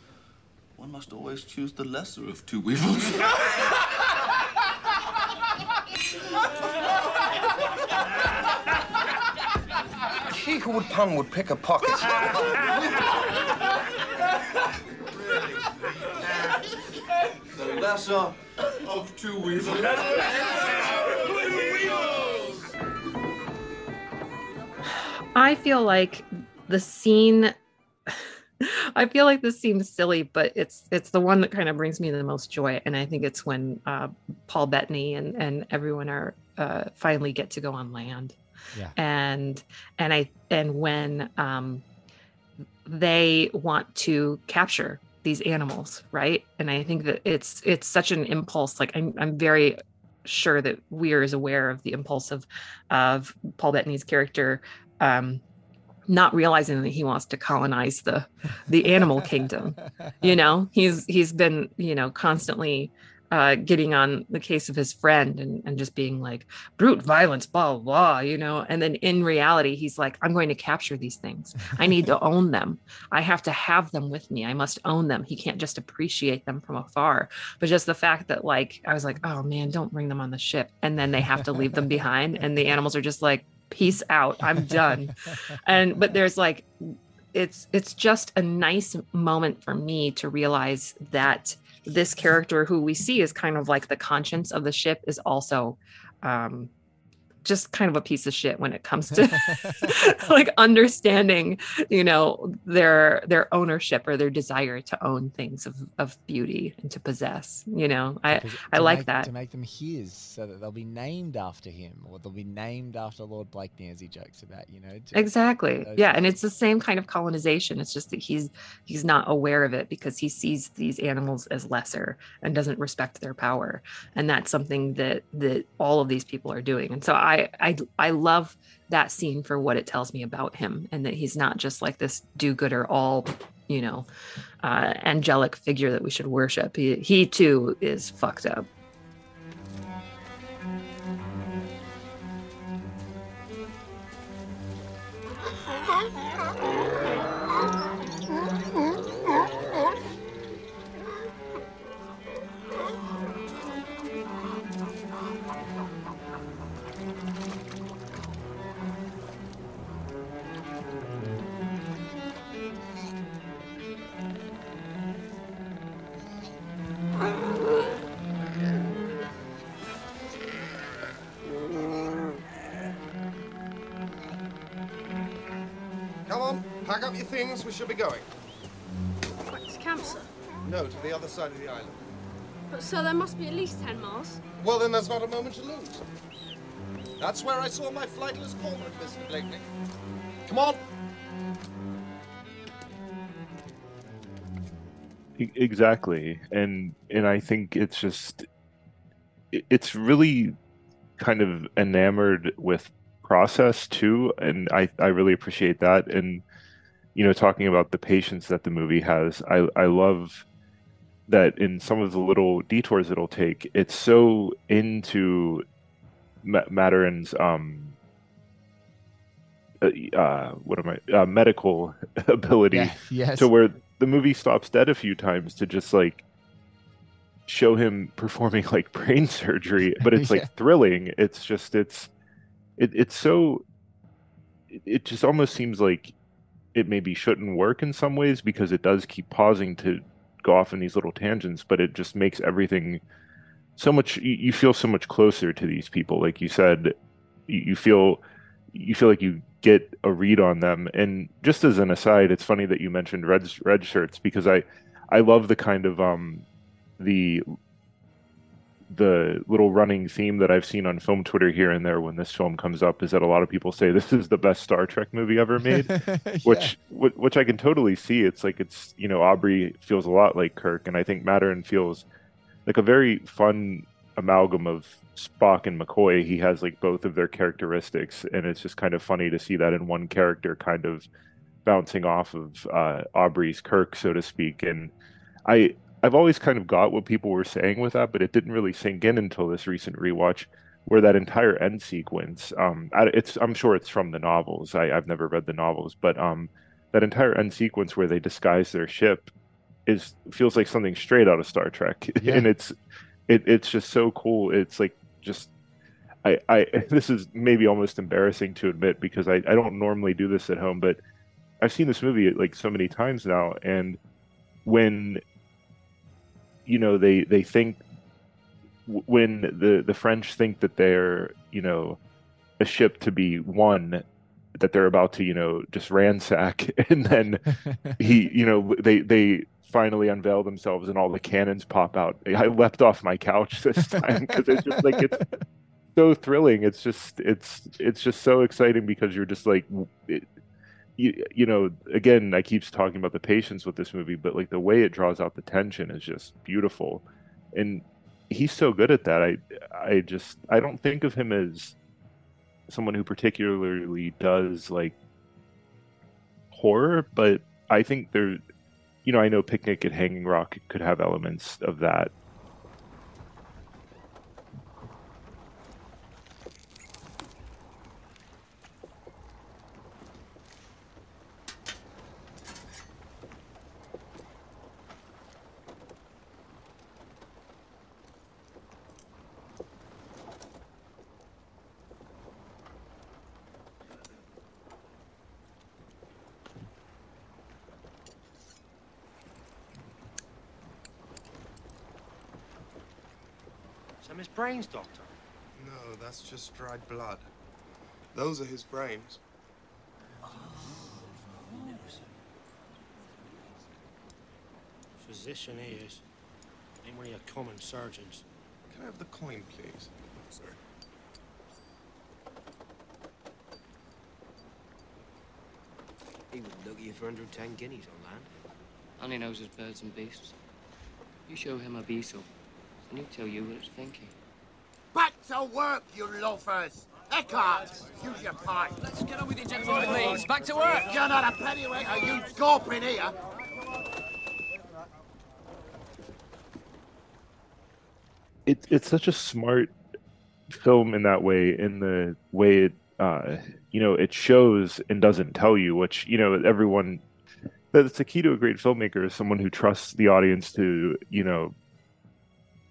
one must always choose the lesser of two weevils? would pun would pick a pocket. the lesser of two weevils. I feel like the scene I feel like this seems silly, but it's it's the one that kind of brings me the most joy, and I think it's when uh, Paul Bettany and and everyone are uh, finally get to go on land, Yeah. and and I and when um, they want to capture these animals right and i think that it's it's such an impulse like i'm, I'm very sure that weir is aware of the impulse of of paul bettany's character um not realizing that he wants to colonize the the animal kingdom you know he's he's been you know constantly uh, getting on the case of his friend and, and just being like brute violence blah, blah blah you know? And then in reality he's like i'm going to capture these things. I need to own them. I have to have them with me. I must own them. He can't just appreciate them from afar. But just the fact that like i was like oh man don't bring them on the ship. And then they have to leave them behind and the animals are just like peace out. I'm done. And but there's like it's it's just a nice moment for me to realize that this character who we see is kind of like the conscience of the ship is also um just kind of a piece of shit when it comes to like understanding you know their their ownership or their desire to own things of of beauty and to possess you know? I i like make- that. to make them his, so that they'll be named after him, or they'll be named after Lord Blakeney, as he jokes about. You know, exactly. yeah sorts and it's the same kind of colonization. It's just that he's he's not aware of it because he sees these animals as lesser and doesn't respect their power. And that's something that that all of these people are doing. And so i i i love that scene for what it tells me about him and that he's not just like this do-gooder all you know uh angelic figure that we should worship. He, he too is fucked up side of the island. But, sir, there must be at least 10 miles. Well, then there's not a moment to lose. That's where I saw my flightless cormorant, Mr. Blakeney. Come on. Exactly and and i think it's just it's really kind of enamored with process too and i i really appreciate that and you know talking about the patience that the movie has i i love that in some of the little detours it'll take it's so into Ma- Maturin's um uh, uh what am i uh, medical ability Yeah, yes. to where the movie stops dead a few times to just like show him performing like brain surgery but it's like Yeah. thrilling it's just it's it, it's so it, it just almost seems like it maybe shouldn't work in some ways because it does keep pausing to go off in these little tangents but it just makes everything so much you, you feel so much closer to these people like you said you, you feel you feel like you get a read on them. And just as an aside it's funny that you mentioned red red shirts because i i love the kind of um the the little running theme that I've seen on film Twitter here and there when this film comes up is that a lot of people say this is the best Star Trek movie ever made, which wh- which I can totally see. It's like it's you know Aubrey feels a lot like Kirk, and I think Maturin feels like a very fun amalgam of Spock and McCoy. He has like both of their characteristics, and it's just kind of funny to see that in one character kind of bouncing off of uh, Aubrey's Kirk, so to speak. And I I've always kind of got what people were saying with that, but it didn't really sink in until this recent rewatch, where that entire end sequence. Um, I, it's I'm sure it's from the novels. I, I've never read the novels, but um, that entire end sequence where they disguise their ship is feels like something straight out of Star Trek, Yeah. and it's it, it's just so cool. It's like just I, I this is maybe almost embarrassing to admit because I, I don't normally do this at home, but I've seen this movie like so many times now, and when you know they they think when the the French think that they're you know a ship to be won that they're about to you know just ransack. And then he you know they they finally unveil themselves and all the cannons pop out. I leapt off my couch this time because it's just like it's so thrilling. It's just it's it's just so exciting because you're just like it, you, you know again i keep talking about the patience with this movie but like the way it draws out the tension is just beautiful. And he's so good at that. I i just i don't think of him as someone who particularly does like horror but i think there you know i know picnic at hanging rock could have elements of that Some his brains, Doctor. No, that's just dried blood. Those are his brains. Physician he is. Ain't one of your common surgeons. Can I have the coin, please? Sir. He would look at you for 110 guineas on land. Only knows his birds and beasts. You show him a beetle, and he'll tell you what it's thinking. Back to work, you loafers! Eckhart, use your pipe. Let's get on with it, gentlemen, please. Back to work. You're not a pennyweight, are you scorpion here. it, it's such a smart film in that way in the way it uh you know it shows and doesn't tell you which you know everyone that's the key to a great filmmaker is someone who trusts the audience to you know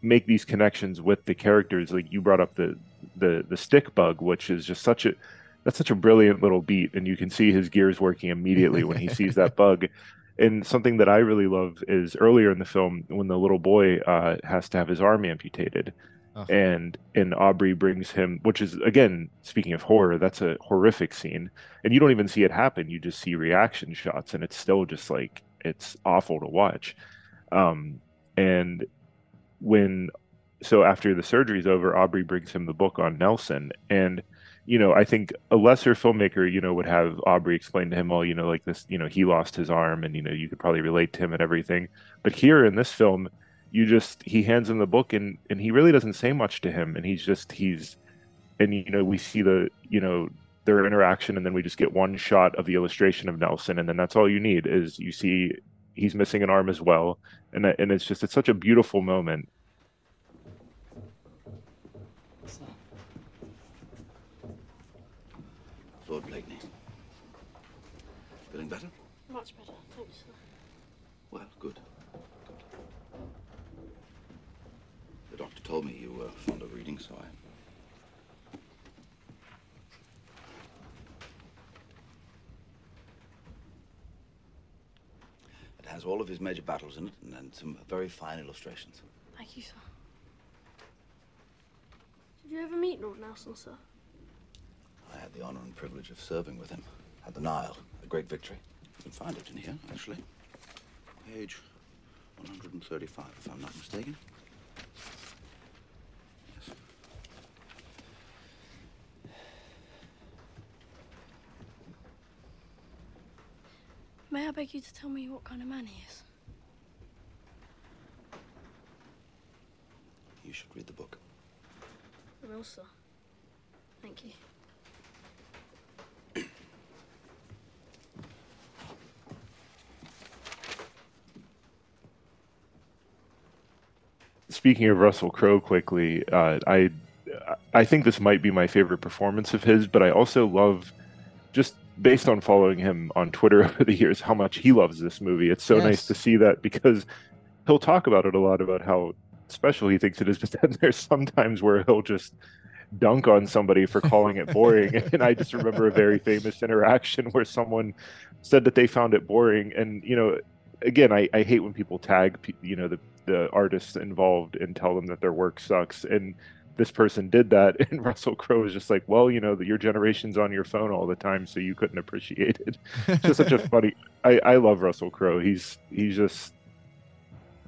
make these connections with the characters like you brought up the the the stick bug which is just such a that's such a brilliant little beat and you can see his gears working immediately when he sees that bug and something that I really love is earlier in the film when the little boy uh, has to have his arm amputated, Oh. and and Aubrey brings him, which is again speaking of horror, that's a horrific scene, and you don't even see it happen. You just see reaction shots, and it's still just like it's awful to watch. Um, and when so after the surgery's over, Aubrey brings him the book on Nelson, and you know, I think a lesser filmmaker, you know, would have Aubrey explain to him, well, you know, like this, you know, he lost his arm and, you know, you could probably relate to him and everything. But here in this film, you just, he hands him the book and, and he really doesn't say much to him. And he's just, he's, and, you know, we see the, you know, their interaction and then we just get one shot of the illustration of Nelson. And then that's all you need is you see he's missing an arm as well. And, that- and it's just, it's such a beautiful moment. Lord Blakeney. Feeling better? Much better, thanks, sir. Well, good. Good. The doctor told me you were fond of reading, so I. It has all of his major battles in it and, and some very fine illustrations. Thank you, sir. Did you ever meet Lord Nelson, sir? I had the honor and privilege of serving with him at the Nile, a great victory. You can find it in here, actually. Page 135, if I'm not mistaken. I beg you to tell me what kind of man he is? You should read the book. I will, sir. Thank you. speaking of Russell Crowe quickly, uh, I I think this might be my favorite performance of his, but I also love just based on following him on Twitter over the years how much he loves this movie. It's so nice to see that because he'll talk about it a lot about how special he thinks it is, but then there's sometimes where he'll just dunk on somebody for calling it boring. and I just remember a very famous interaction where someone said that they found it boring. And, you know, again, I, I hate when people tag, you know, the, the artists involved and tell them that their work sucks. And this person did that. And Russell Crowe is just like, well, you know, that your generation's on your phone all the time, so you couldn't appreciate it. It's just such a funny, I, I love Russell Crowe. He's, he's just,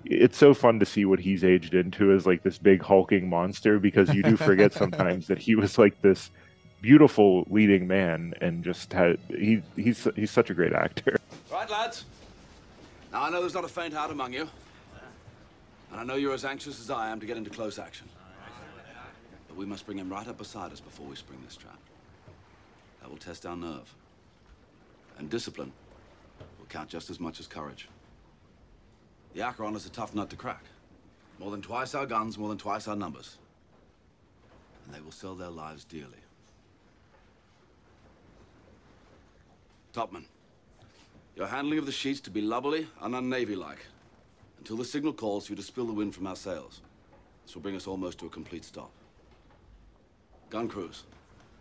it's so fun to see what he's aged into as like this big hulking monster because you do forget sometimes that he was like this beautiful leading man, and just had he he's he's such a great actor. Right, lads. Now, I know there's not a faint heart among you. And I know you're as anxious as I am to get into close action. But we must bring him right up beside us before we spring this trap. That will test our nerve. And discipline will count just as much as courage. The Acheron is a tough nut to crack. More than twice our guns, more than twice our numbers. And they will sell their lives dearly. Topman, your handling of the sheets to be lubberly and un-Navy-like. Until the signal calls you to spill the wind from our sails. This will bring us almost to a complete stop. Gun crews,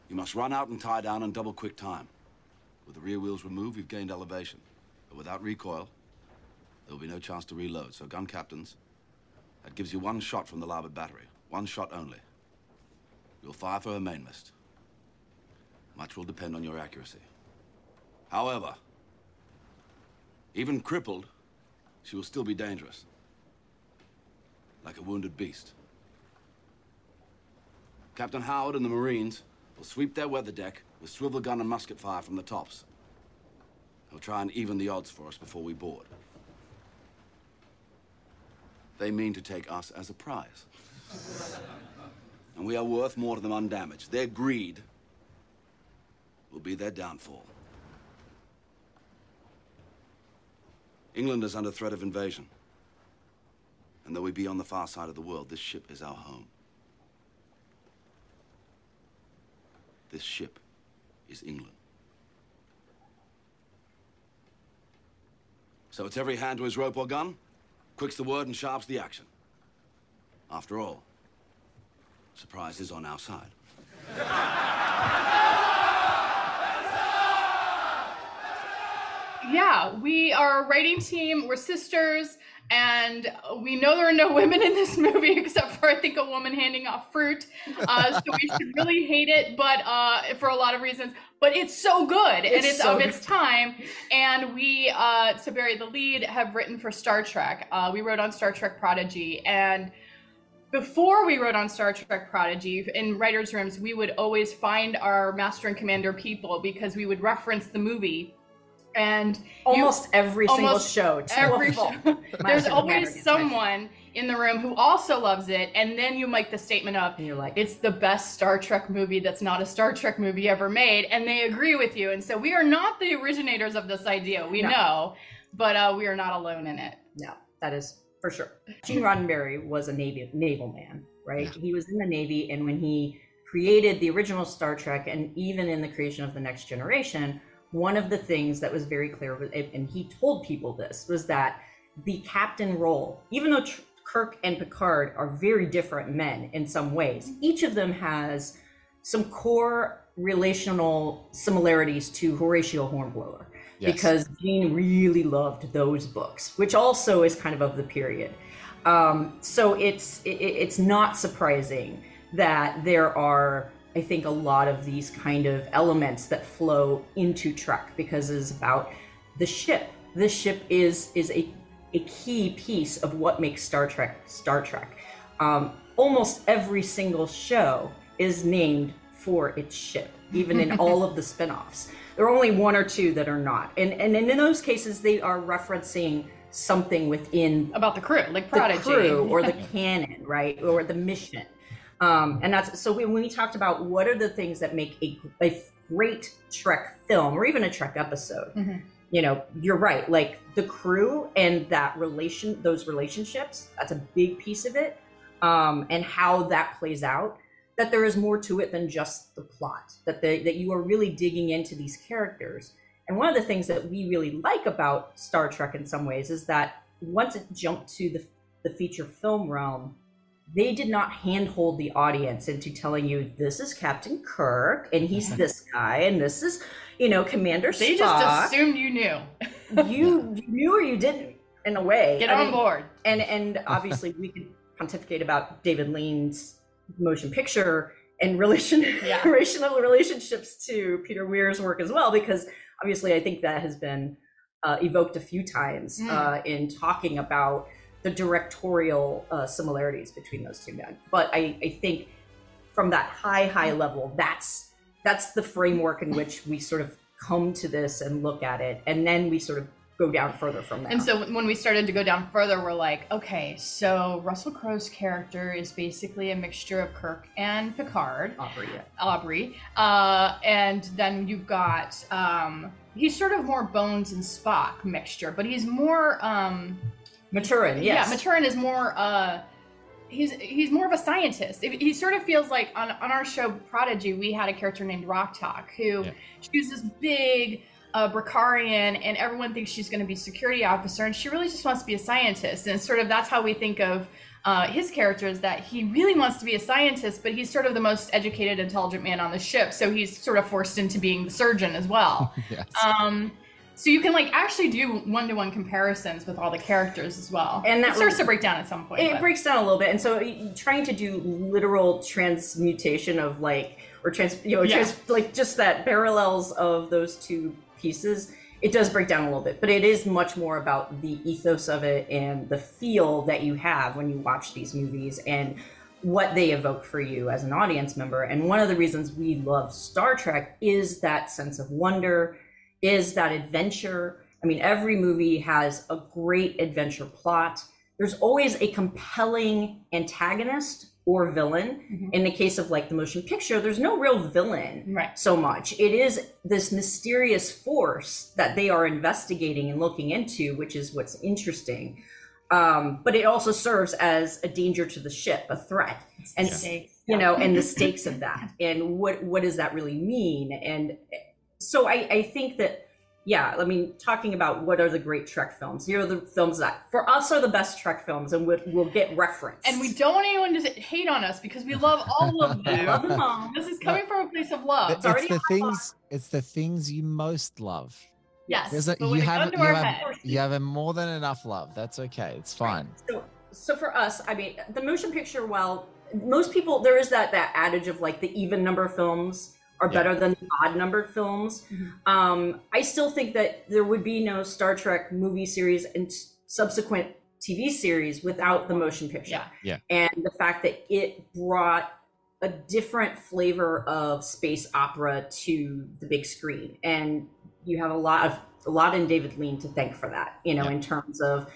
you must run out and tie down in double quick time. With the rear wheels removed, we've gained elevation. But without recoil, there will be no chance to reload. So gun captains, that gives you one shot from the larboard battery. One shot only. You'll fire for her mainmast. Much will depend on your accuracy. However, even crippled, she will still be dangerous. Like a wounded beast. Captain Howard and the Marines will sweep their weather deck with swivel gun and musket fire from the tops. They'll try and even the odds for us before we board. They mean to take us as a prize. and we are worth more to them undamaged. Their greed will be their downfall. England is under threat of invasion. And though we be on the far side of the world, this ship is our home. This ship is England. So it's every hand to his rope or gun, quicks the word and sharps the action. After all, surprise is on our side. yeah, we are a writing team. We're sisters, and we know there are no women in this movie except for I think a woman handing off fruit. Uh, so we should really hate it, but uh, for a lot of reasons. But it's so good, and It's it's so of its time. And we, uh, to bury the lead, have written for Star Trek. Uh, we wrote on Star Trek Prodigy, and before we wrote on Star Trek Prodigy in writers' rooms, we would always find our master and commander people because we would reference the movie. And you- Almost every single show, Every show. There's always someone in the room who also loves it, and then you make the statement of, you're like, "It's the best Star Trek movie that's not a Star Trek movie ever made," and they agree with you. And so we are not the originators of this idea. We No. know, but uh, we are not alone in it. No, that is for sure. Gene Roddenberry was a Navy naval man, right? He was in the Navy, and when he created the original Star Trek, and even in the creation of the Next Generation, one of the things that was very clear, and he told people this, was that the captain role, even though Tr- Kirk and Picard are very different men in some ways, each of them has some core relational similarities to Horatio Hornblower Yes. because Gene really loved those books, which also is kind of of the period. Um, so it's it, it's not surprising that there are, I think, a lot of these kind of elements that flow into Trek because it's about the ship. This ship is is a a key piece of what makes Star Trek Star Trek. Um, almost every single show is named for its ship, even in all of the spin-offs. There are only one or two that are not. And and in those cases they are referencing something within about the crew, like the Prodigy. crew or the canon, right? Or the mission. Um, and that's so when we talked about what are the things that make a, a great Trek film or even a Trek episode, you know, you're right. Like the crew and that relation, those relationships, that's a big piece of it. Um, and how that plays out. That there is more to it than just the plot. That they, that you are really digging into these characters. And one of the things that we really like about Star Trek in some ways is that once it jumped to the the feature film realm, they did not handhold the audience into telling you this is Captain Kirk and he's this guy and this is you know Commander They Spock. just assumed you knew. you you knew or you didn't in a way. Get I on mean, board. And and obviously we could pontificate about David Lean's motion picture and relation relational relationships to Peter Weir's work as well, because obviously I think that has been uh, evoked a few times Mm. uh, in talking about the directorial uh, similarities between those two men. But I, I think from that high, high level, that's that's the framework in which we sort of come to this and look at it, and then we sort of go down further from there. And so when we started to go down further, we're like, okay, so Russell Crowe's character is basically a mixture of Kirk and Picard. Aubrey, yeah. Aubrey. Uh, and then you've got, um, he's sort of more Bones and Spock mixture, but he's more, um, Maturin, yes. Yeah, Maturin is more, uh, he's he's more of a scientist. He sort of feels like on, on our show Prodigy, we had a character named Rok-Tahk who she's this big uh, Brakarian, and everyone thinks she's going to be security officer, and she really just wants to be a scientist. And sort of that's how we think of uh, his character is that he really wants to be a scientist, but he's sort of the most educated, intelligent man on the ship, so he's sort of forced into being the surgeon as well. yes. Um, so you can like actually do one-to-one comparisons with all the characters as well, And that it starts to break down at some point. it but- breaks down a little bit and so trying to do literal transmutation of like or trans you know Yeah. trans, like just that parallels of those two pieces it does break down a little bit but it is much more about the ethos of it and the feel that you have when you watch these movies and what they evoke for you as an audience member and one of the reasons we love star trek is that sense of wonder is that adventure i mean every movie has a great adventure plot there's always a compelling antagonist or villain. In the case of like the motion picture, there's no real villain right. so much. It is this mysterious force that they are investigating and looking into, which is what's interesting. Um, but it also serves as a danger to the ship, a threat, and you know, and the stakes of that, and what what does that really mean? And so I, I think that yeah, I mean, talking about what are the great Trek films? Here are the films that for us are the best Trek films, and we'll, we'll get referenced. And we don't want anyone to hate on us because we love all of them. Love them all. This is coming from a place of love. It's, the things. It's the things you most love. Yes, a, but when you have you have you have a more than enough love. That's okay. It's fine. So, so for us, I mean, the motion picture, well most people, there is that that adage of like the even number of films are Yeah. better than the odd numbered films. Um, I still think that there would be no Star Trek movie series and subsequent TV series without the motion picture. Yeah. And the fact that it brought a different flavor of space opera to the big screen. And you have a lot of a lot in David Lean to thank for that, you know, in terms of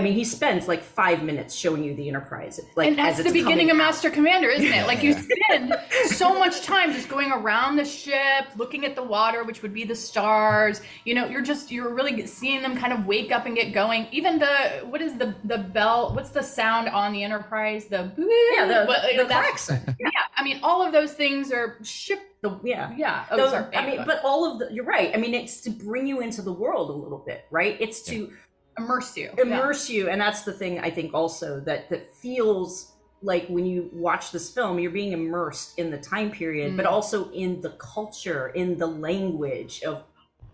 I mean, he spends like five minutes showing you the Enterprise, like and that's as the beginning of out. Master Commander, isn't it? Like you spend so much time just going around the ship, looking at the water, which would be the stars. You know, you're just you're really seeing them kind of wake up and get going. Even the what is the the bell? What's the sound on the Enterprise? The Yeah, the- what- the that's- klaxon. Yeah, I mean, all of those things are ship. The, yeah, yeah. Oh, Those- sorry. I mean, but all of the you're right. I mean, it's to bring you into the world a little bit, right? It's to immerse you, immerse you, and that's the thing I think also that that feels like when you watch this film, you're being immersed in the time period, but Mm. also in the culture, in the language of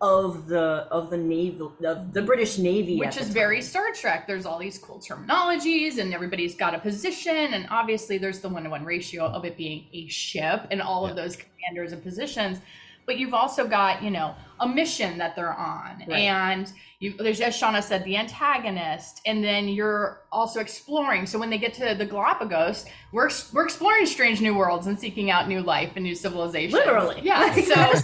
of the of the naval of the British Navy, which is very Star Trek. There's all these cool terminologies, and everybody's got a position, and obviously there's the one-to-one ratio of it being a ship and all of those commanders and positions. But you've also got, you know, a mission that they're on, Right. and you, there's, as Shawna said, the antagonist, and then you're also exploring. So when they get to the Galapagos, we're we're exploring strange new worlds and seeking out new life and new civilizations. Literally. yeah. So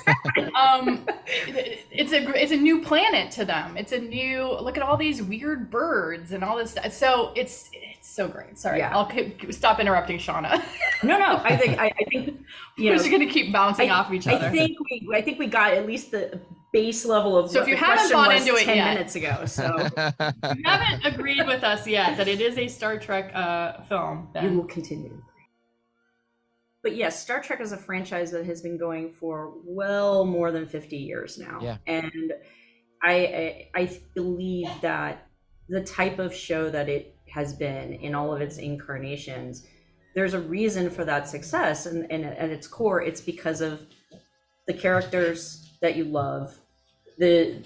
um, it- it's a it's a new planet to them. It's a new look at all these weird birds and all this. stuff. So it's it's so great. Sorry, Yeah. I'll keep, stop interrupting Shawna. No, no. I think I, I think you We're just gonna keep bouncing I, off each other. I think we I think we got at least the base level of So what if you the haven't bought was into it ten yet- minutes ago. So you haven't agreed with us yet that it is a Star Trek uh, film. we Then will continue. But yes, Star Trek is a franchise that has been going for well more than 50 years now. Yeah. And I, I I believe that the type of show that it has been in all of its incarnations, there's a reason for that success. And, and at its core, it's because of the characters that you love, the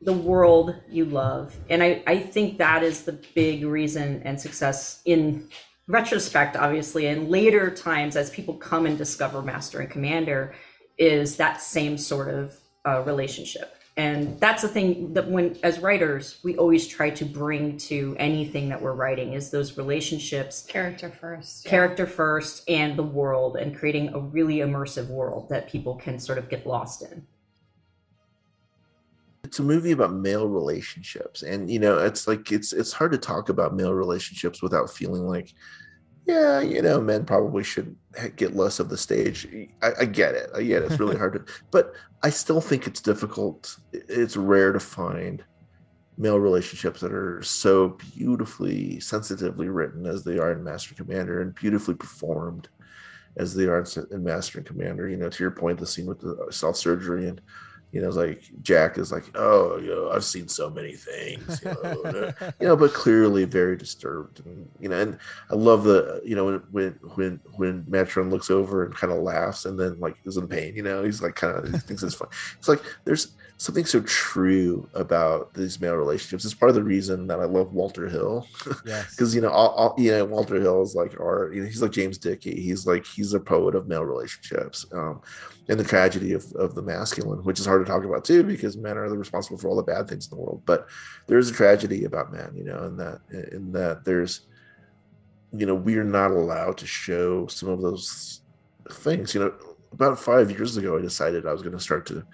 the world you love. And I, I think that is the big reason and success in retrospect, obviously, and later times as people come and discover Master and Commander, is that same sort of uh, relationship. and that's the thing that when as writers we always try to bring to anything that we're writing is those relationships character first yeah. character first and the world and creating a really immersive world that people can sort of get lost in it's a movie about male relationships and you know it's like it's it's hard to talk about male relationships without feeling like yeah you know men probably should get less of the stage. I, I get it. I get it. It's really hard to but i still think it's difficult. It's rare to find male relationships that are so beautifully sensitively written as they are in master commander and beautifully performed as they are in master and commander. You know to your point the scene with the uh, self surgery and you know, it's like Jack is like, oh, you know, I've seen so many things, you know, you know, but clearly very disturbed, and you know, and I love the, you know, when when when Maturin looks over and kind of laughs, and then like is in pain, you know, he's like kind of he thinks it's fun. It's like there's something so true about these male relationships. It's part of the reason that I love Walter Hill, because Yes. you know, all, all, you know, Walter Hill is like our, you know, he's like James Dickey. He's like he's a poet of male relationships, um, and the tragedy of of the masculine, which is hard to talk about too, because men are the responsible for all the bad things in the world. But there is a tragedy about men, you know, in that in that there's, you know, we are not allowed to show some of those things. You know, about five years ago, I decided I was going to start to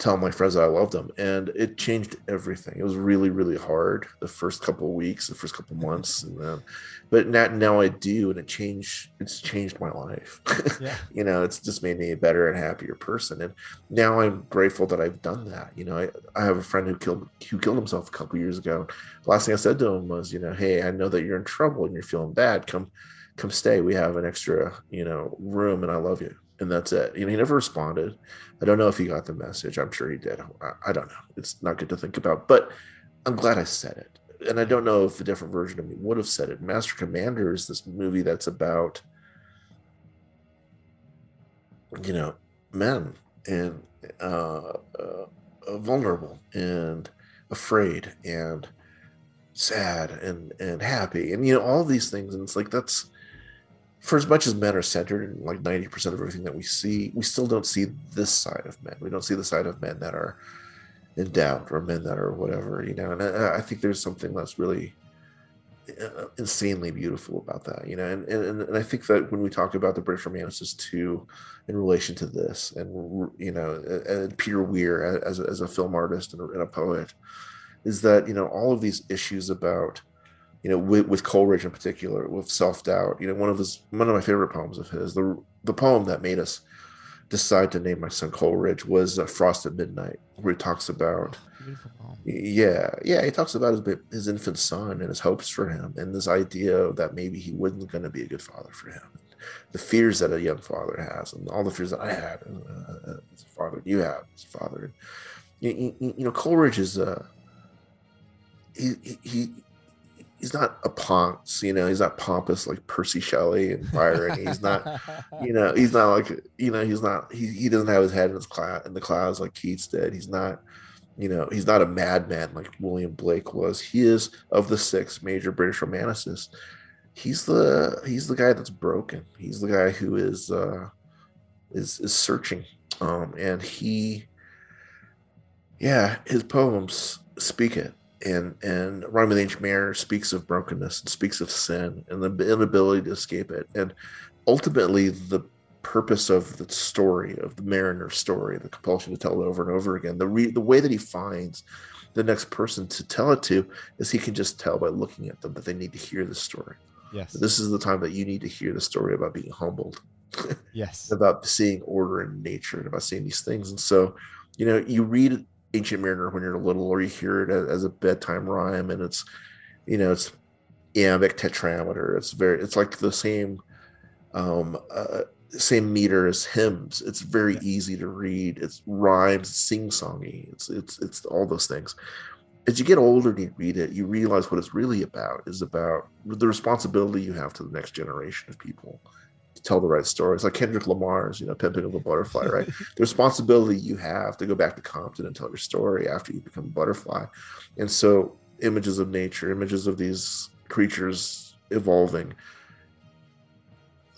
tell my friends that I loved them, and it changed everything. It was really, really hard the first couple of weeks, the first couple of months, and then, but now, now I do, and it changed. It's changed my life. Yeah. you know, it's just made me a better and happier person, and now I'm grateful that I've done that. You know, I, I have a friend who killed who killed himself a couple years ago. The last thing I said to him was, you know, hey, I know that you're in trouble and you're feeling bad. Come, come stay. We have an extra, you know, room, and I love you and that's it. You know, he never responded. I don't know if he got the message. I'm sure he did. I, don't know. It's not good to think about, but I'm glad I said it. And I don't know if a different version of me would have said it. Master Commander is this movie that's about, you know, men and uh, uh, vulnerable and afraid and sad and and happy and you know all these things and it's like that's for as much as men are centered in like 90% of everything that we see, we still don't see this side of men. We don't see the side of men that are in doubt or men that are whatever, you know. And I, I think there's something that's really uh, insanely beautiful about that, you know. And, and and I think that when we talk about the British Romanticists too, in relation to this, and you know, and Peter Weir as as a film artist and a poet, is that you know all of these issues about you know, with, with Coleridge in particular, with self doubt. You know, one of his one of my favorite poems of his, the the poem that made us decide to name my son Coleridge was uh, "Frost at Midnight," where he talks about, yeah, yeah, he talks about his his infant son and his hopes for him, and this idea that maybe he wasn't going to be a good father for him, the fears that a young father has, and all the fears that I had uh, as a father, you have as a father. You, you, you know, Coleridge is uh, he, he he he's not a ponce, you know, he's not pompous like Percy Shelley and Byron. he's not, you know, he's not like, you know, he's not, he, he doesn't have his head in his cloud in the clouds like Keats did. He's not, you know, he's not a madman like William Blake was. He is of the six major British romanticists. He's the he's the guy that's broken. He's the guy who is uh is is searching. Um and he yeah, his poems speak it and and with Ancient Mariner speaks of brokenness and speaks of sin and the inability to escape it. And ultimately, the purpose of the story of the Mariner story, the compulsion to tell it over and over again, the re- the way that he finds the next person to tell it to is he can just tell by looking at them that they need to hear the story. Yes. This is the time that you need to hear the story about being humbled. Yes. about seeing order in nature and about seeing these things. And so, you know, you read Ancient Mariner when you're little, or you hear it as, a bedtime rhyme, and it's, you know, it's iambic tetrameter. It's very, it's like the same, um, uh, same meter as hymns. It's very easy to read. It's rhymes, sing songy. It's it's it's all those things. As you get older and you read it, you realize what it's really about is about the responsibility you have to the next generation of people tell the right stories. Like Kendrick Lamar's, you know, Pimping of a Butterfly, right? the responsibility you have to go back to Compton and tell your story after you become a butterfly. And so images of nature, images of these creatures evolving.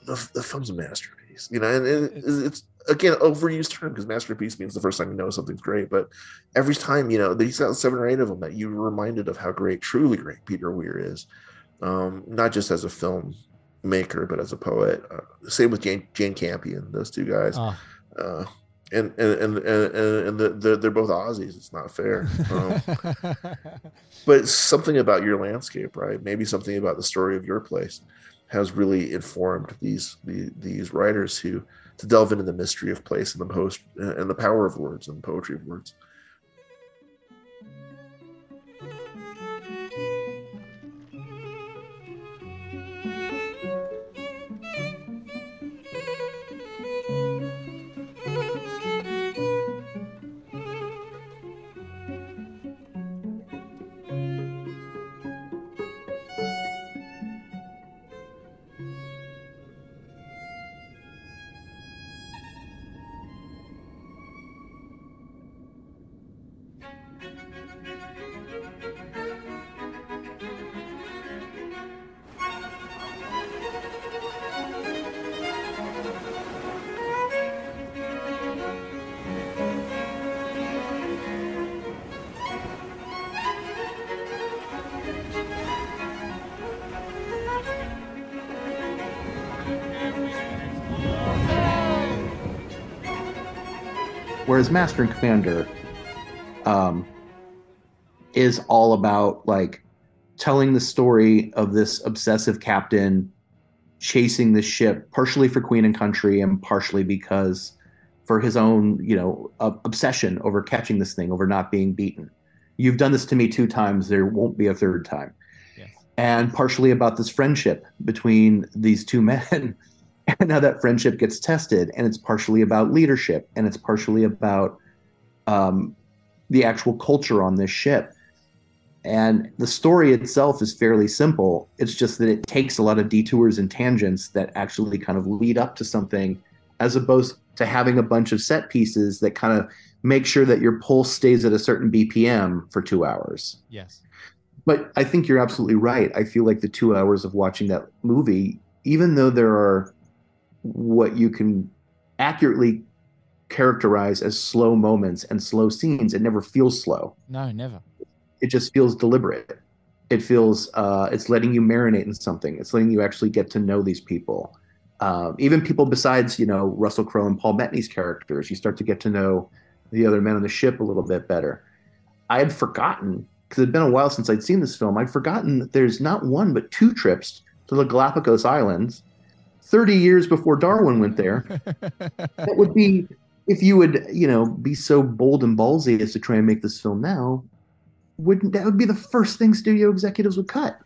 The, the film's a masterpiece, you know, and, and it's, it's again overused term because masterpiece means the first time you know something's great but every time you know these got seven or eight of them that you were reminded of how great truly great peter weir is um, not just as a film maker but as a poet uh, same with jane, jane campion those two guys. Oh. uh, and and and and, and the, they're, they're both aussies it's not fair. Um, but something about your landscape right? Maybe something about the story of your place has really informed these the, these writers who to delve into the mystery of place and the post and the power of words and the poetry of words Master and Commander um, is all about like telling the story of this obsessive captain chasing the ship, partially for Queen and Country and partially because for his own, you know, ob- obsession over catching this thing, over not being beaten. You've done this to me two times. There won't be a third time. And partially about this friendship between these two men and now that friendship gets tested. And it's partially about leadership and it's partially about um, the actual culture on this ship. And the story itself is fairly simple. It's just that it takes a lot of detours and tangents that actually kind of lead up to something, as opposed to having a bunch of set pieces that kind of make sure that your pulse stays at a certain BPM for two hours. Yes. But I think you're absolutely right. I feel like the two hours of watching that movie, even though there are what you can accurately characterize as slow moments and slow scenes, it never feels slow No, never. it just feels deliberate. It feels uh, it's letting you marinate in something. It's letting you actually get to know these people. Um, even people besides you know Russell Crowe and Paul Bettany's characters, you start to get to know the other men on the ship a little bit better. I had forgotten because it'd been a while since I'd seen this film. I'd forgotten that there's not one but two trips to the Galapagos Islands, 30 years before Darwin went there. that would be if you would you know be so bold and ballsy as to try and make this film now wouldn't that would be the first thing studio executives would cut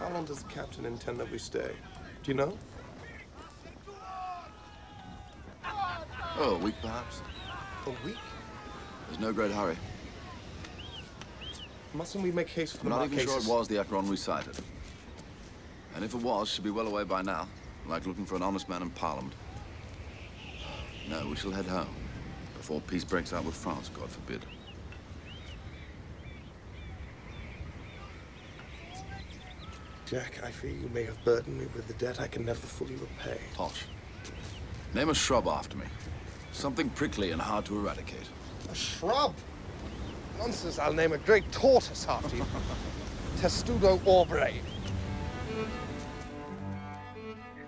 How long does the captain intend that we stay? Do you know? Oh, a week perhaps? A week? There's no great hurry. Mustn't we make haste for I'm the not even sure it was the Acheron we sighted. And if it was, she'd be well away by now, like looking for an honest man in Parliament. No, we shall head home before peace breaks out with France, God forbid. Jack, I fear you may have burdened me with the debt I can never fully repay. Posh. Name a shrub after me. Something prickly and hard to eradicate. A shrub? Nonsense, I'll name a great tortoise after you. Testudo aubreii.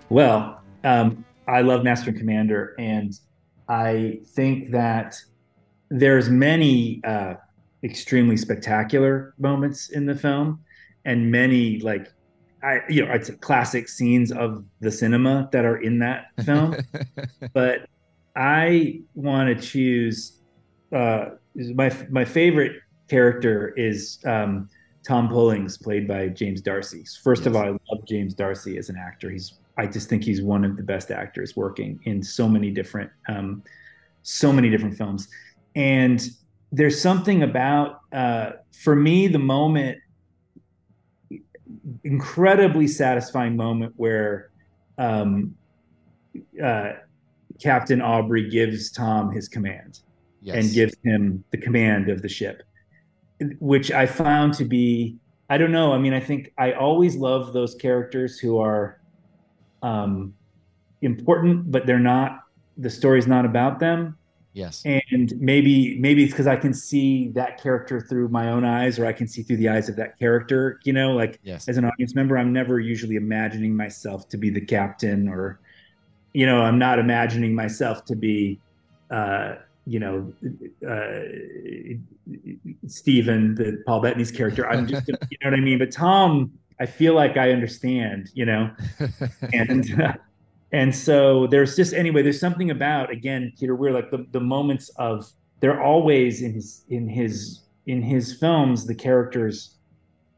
Well, um, I love Master and Commander, and I think that there's many uh, extremely spectacular moments in the film, and many like I, you know, it's classic scenes of the cinema that are in that film. but I want to choose uh, my my favorite character is um, Tom Pullings, played by James D'Arcy. First of all, I love James D'Arcy as an actor. He's I just think he's one of the best actors working in so many different um, so many different films. And there's something about uh, for me the moment incredibly satisfying moment where um, uh, Captain Aubrey gives Tom his command and gives him the command of the ship, which I found to be I don't know. I mean, I think I always love those characters who are um, important, but they're not. The story's not about them. Yes. And maybe maybe it's because I can see that character through my own eyes, or I can see through the eyes of that character. You know, like Yes. as an audience member, I'm never usually imagining myself to be the captain, or you know, I'm not imagining myself to be, uh, you know, uh, Stephen, the Paul Bettany's character. I'm just, you know what I mean. But Tom, I feel like I understand. You know, and uh, and so there's just anyway there's something about again peter weir like the, the moments of they're always in his in his in his films the characters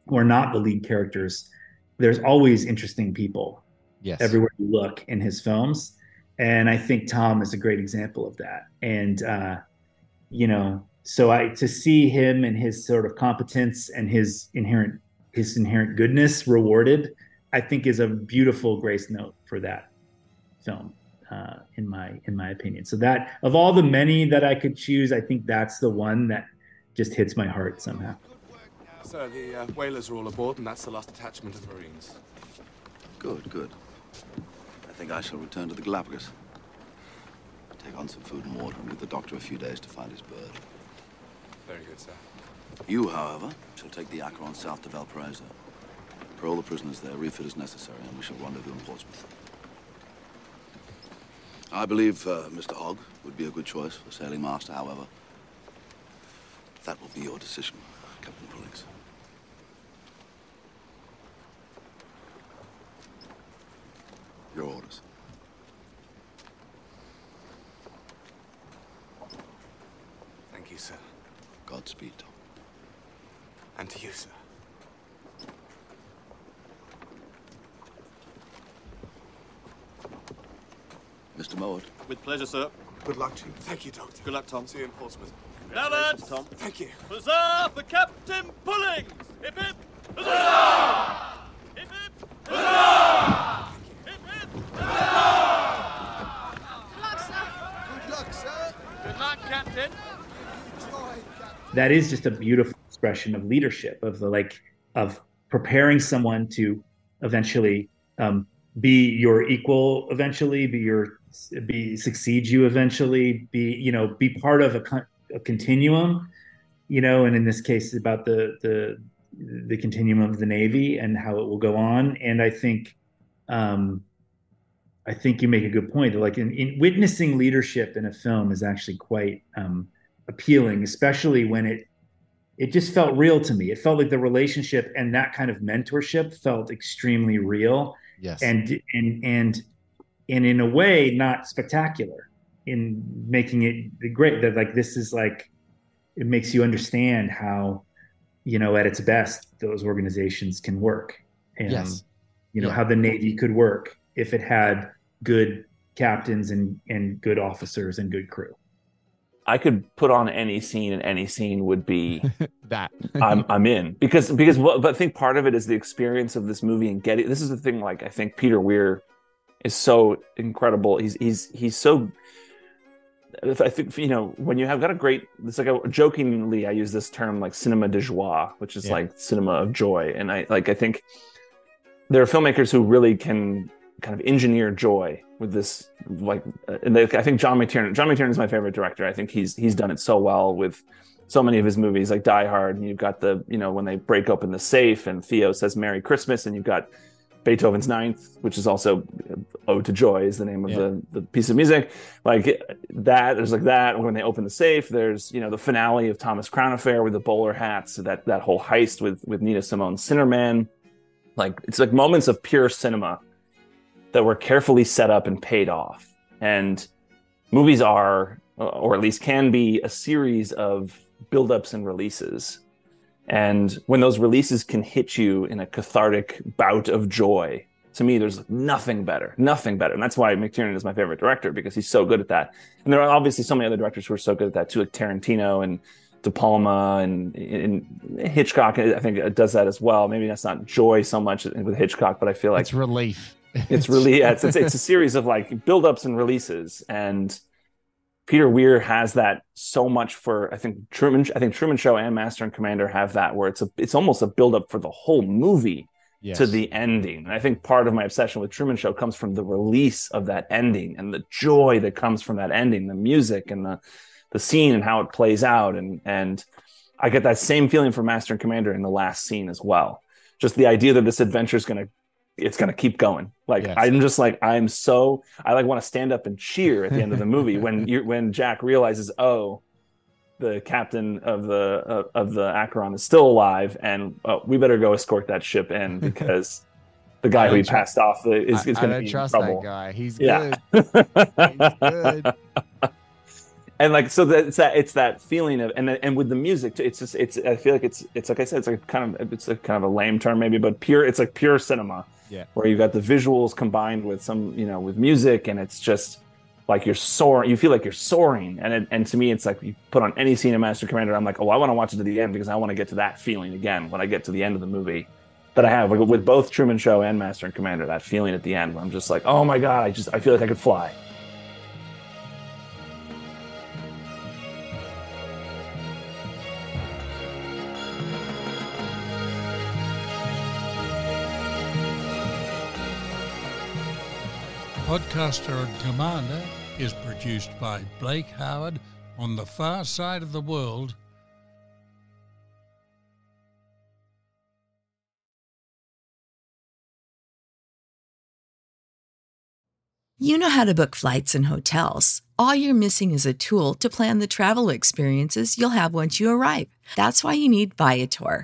who are not the lead characters there's always interesting people Yes. everywhere you look in his films and i think tom is a great example of that and uh you know so i to see him and his sort of competence and his inherent his inherent goodness rewarded i think is a beautiful grace note for that film uh, in my in my opinion so that of all the many that i could choose i think that's the one that just hits my heart somehow Sir, the uh, whalers are all aboard, and that's the last detachment of Marines. Good, good. I think I shall return to the Galapagos. Take on some food and water and leave the doctor a few days to find his bird. Very good, sir. You, however, shall take the Acheron south to Valparaiso. Parole the prisoners there, refit as necessary, and we shall rendezvous in Portsmouth. I believe uh, Mr. Hogg would be a good choice for sailing master, however. That will be your decision, Captain Pullings. Your orders. Thank you, sir. Godspeed. And to you, sir. Mr. Mowat. With pleasure, sir. Good luck to you. Thank you, Doctor. Good luck, Tom. See you in Portsmouth. Now, lads. Tom. Thank you. Huzzah for Captain Pullings! Hip hip! Huzzah! Hip hip! Huzzah! Hip hip! Huzzah! Good luck, sir. Good luck, sir. Good luck, Captain. that is just a beautiful expression of leadership of the like of preparing someone to eventually um, be your equal eventually be your be succeed you eventually be you know be part of a, con- a continuum you know and in this case about the the the continuum of the navy and how it will go on. And i think um i think you make a good point like in, in witnessing leadership in a film is actually quite um appealing especially when it it just felt real to me it felt like the relationship and that kind of mentorship felt extremely real Yes. and and and and in a way not spectacular in making it great that like this is like it makes you understand how you know at its best those organizations can work and Yes. you know Yeah. how the navy could work if it had good captains and and good officers and good crew I could put on any scene, and any scene would be that. I'm I'm in because because what, but I think part of it is the experience of this movie and getting. This is the thing. Like I think Peter Weir is so incredible. He's he's he's so. I think you know when you have got a great. It's like a, jokingly I use this term like cinema de joie, which is Yeah. like cinema of joy, and I like I think there are filmmakers who really can kind of engineer joy with this like uh, and they, i think john mctiernan john mctiernan is my favorite director. I think he's he's done it so well with so many of his movies like die hard and you've got the you know when they break open the safe and theo says merry christmas and you've got beethoven's ninth which is also uh, ode to joy is the name of the, the piece of music. Like that there's like that when they open the safe there's you know the finale of thomas crown affair with the bowler hats that that whole heist with with nina simone Sinnerman. like it's like moments of pure cinema that were carefully set up and paid off. And movies are, or at least can be, a series of buildups and releases. And when those releases can hit you in a cathartic bout of joy, to me, there's nothing better, nothing better. And that's why McTiernan is my favorite director because he's so good at that. And there are obviously so many other directors who are so good at that too, like Tarantino and De Palma and, and Hitchcock. I think does that as well. Maybe that's not joy so much with Hitchcock, but I feel like It's relief. It's really yeah, it's, it's it's a series of like build-ups and releases and peter weir has that so much for i think truman i think truman show and master and commander have that where it's a it's almost a build-up for the whole movie to the ending. And I think part of my obsession with Truman Show comes from the release of that ending and the joy that comes from that ending, the music and the the scene and how it plays out. And and I get that same feeling for Master and Commander in the last scene as well. Just the idea that this adventure is gonna it's gonna keep going. Like Yes. I'm just like I'm so I like want to stand up and cheer at the end of the movie when you when Jack realizes, oh, the captain of the uh, of the Acheron is still alive, and uh, we better go escort that ship in because the guy who he passed off is, is going to be in trust that trouble. guy. He's yeah. Good. He's good. and like so that it's that it's that feeling of and and with the music too, it's just it's I feel like it's it's like I said it's like kind of it's a kind of a lame term maybe but pure it's like pure cinema. Yeah. where you've got the visuals combined with some you know with music and it's just like you're soaring you feel like you're soaring. And it, and to me it's like you put on any scene of Master Commander I'm like oh I want to watch it to the end because I want to get to that feeling again when I get to the end of the movie. That I have like with both Truman Show and Master and Commander that feeling at the end where I'm just like oh my god I just I feel like I could fly Podcaster and Commander is produced by Blake Howard on the far side of the world. You know how to book flights and hotels. All you're missing is a tool to plan the travel experiences you'll have once you arrive. That's why you need Viator.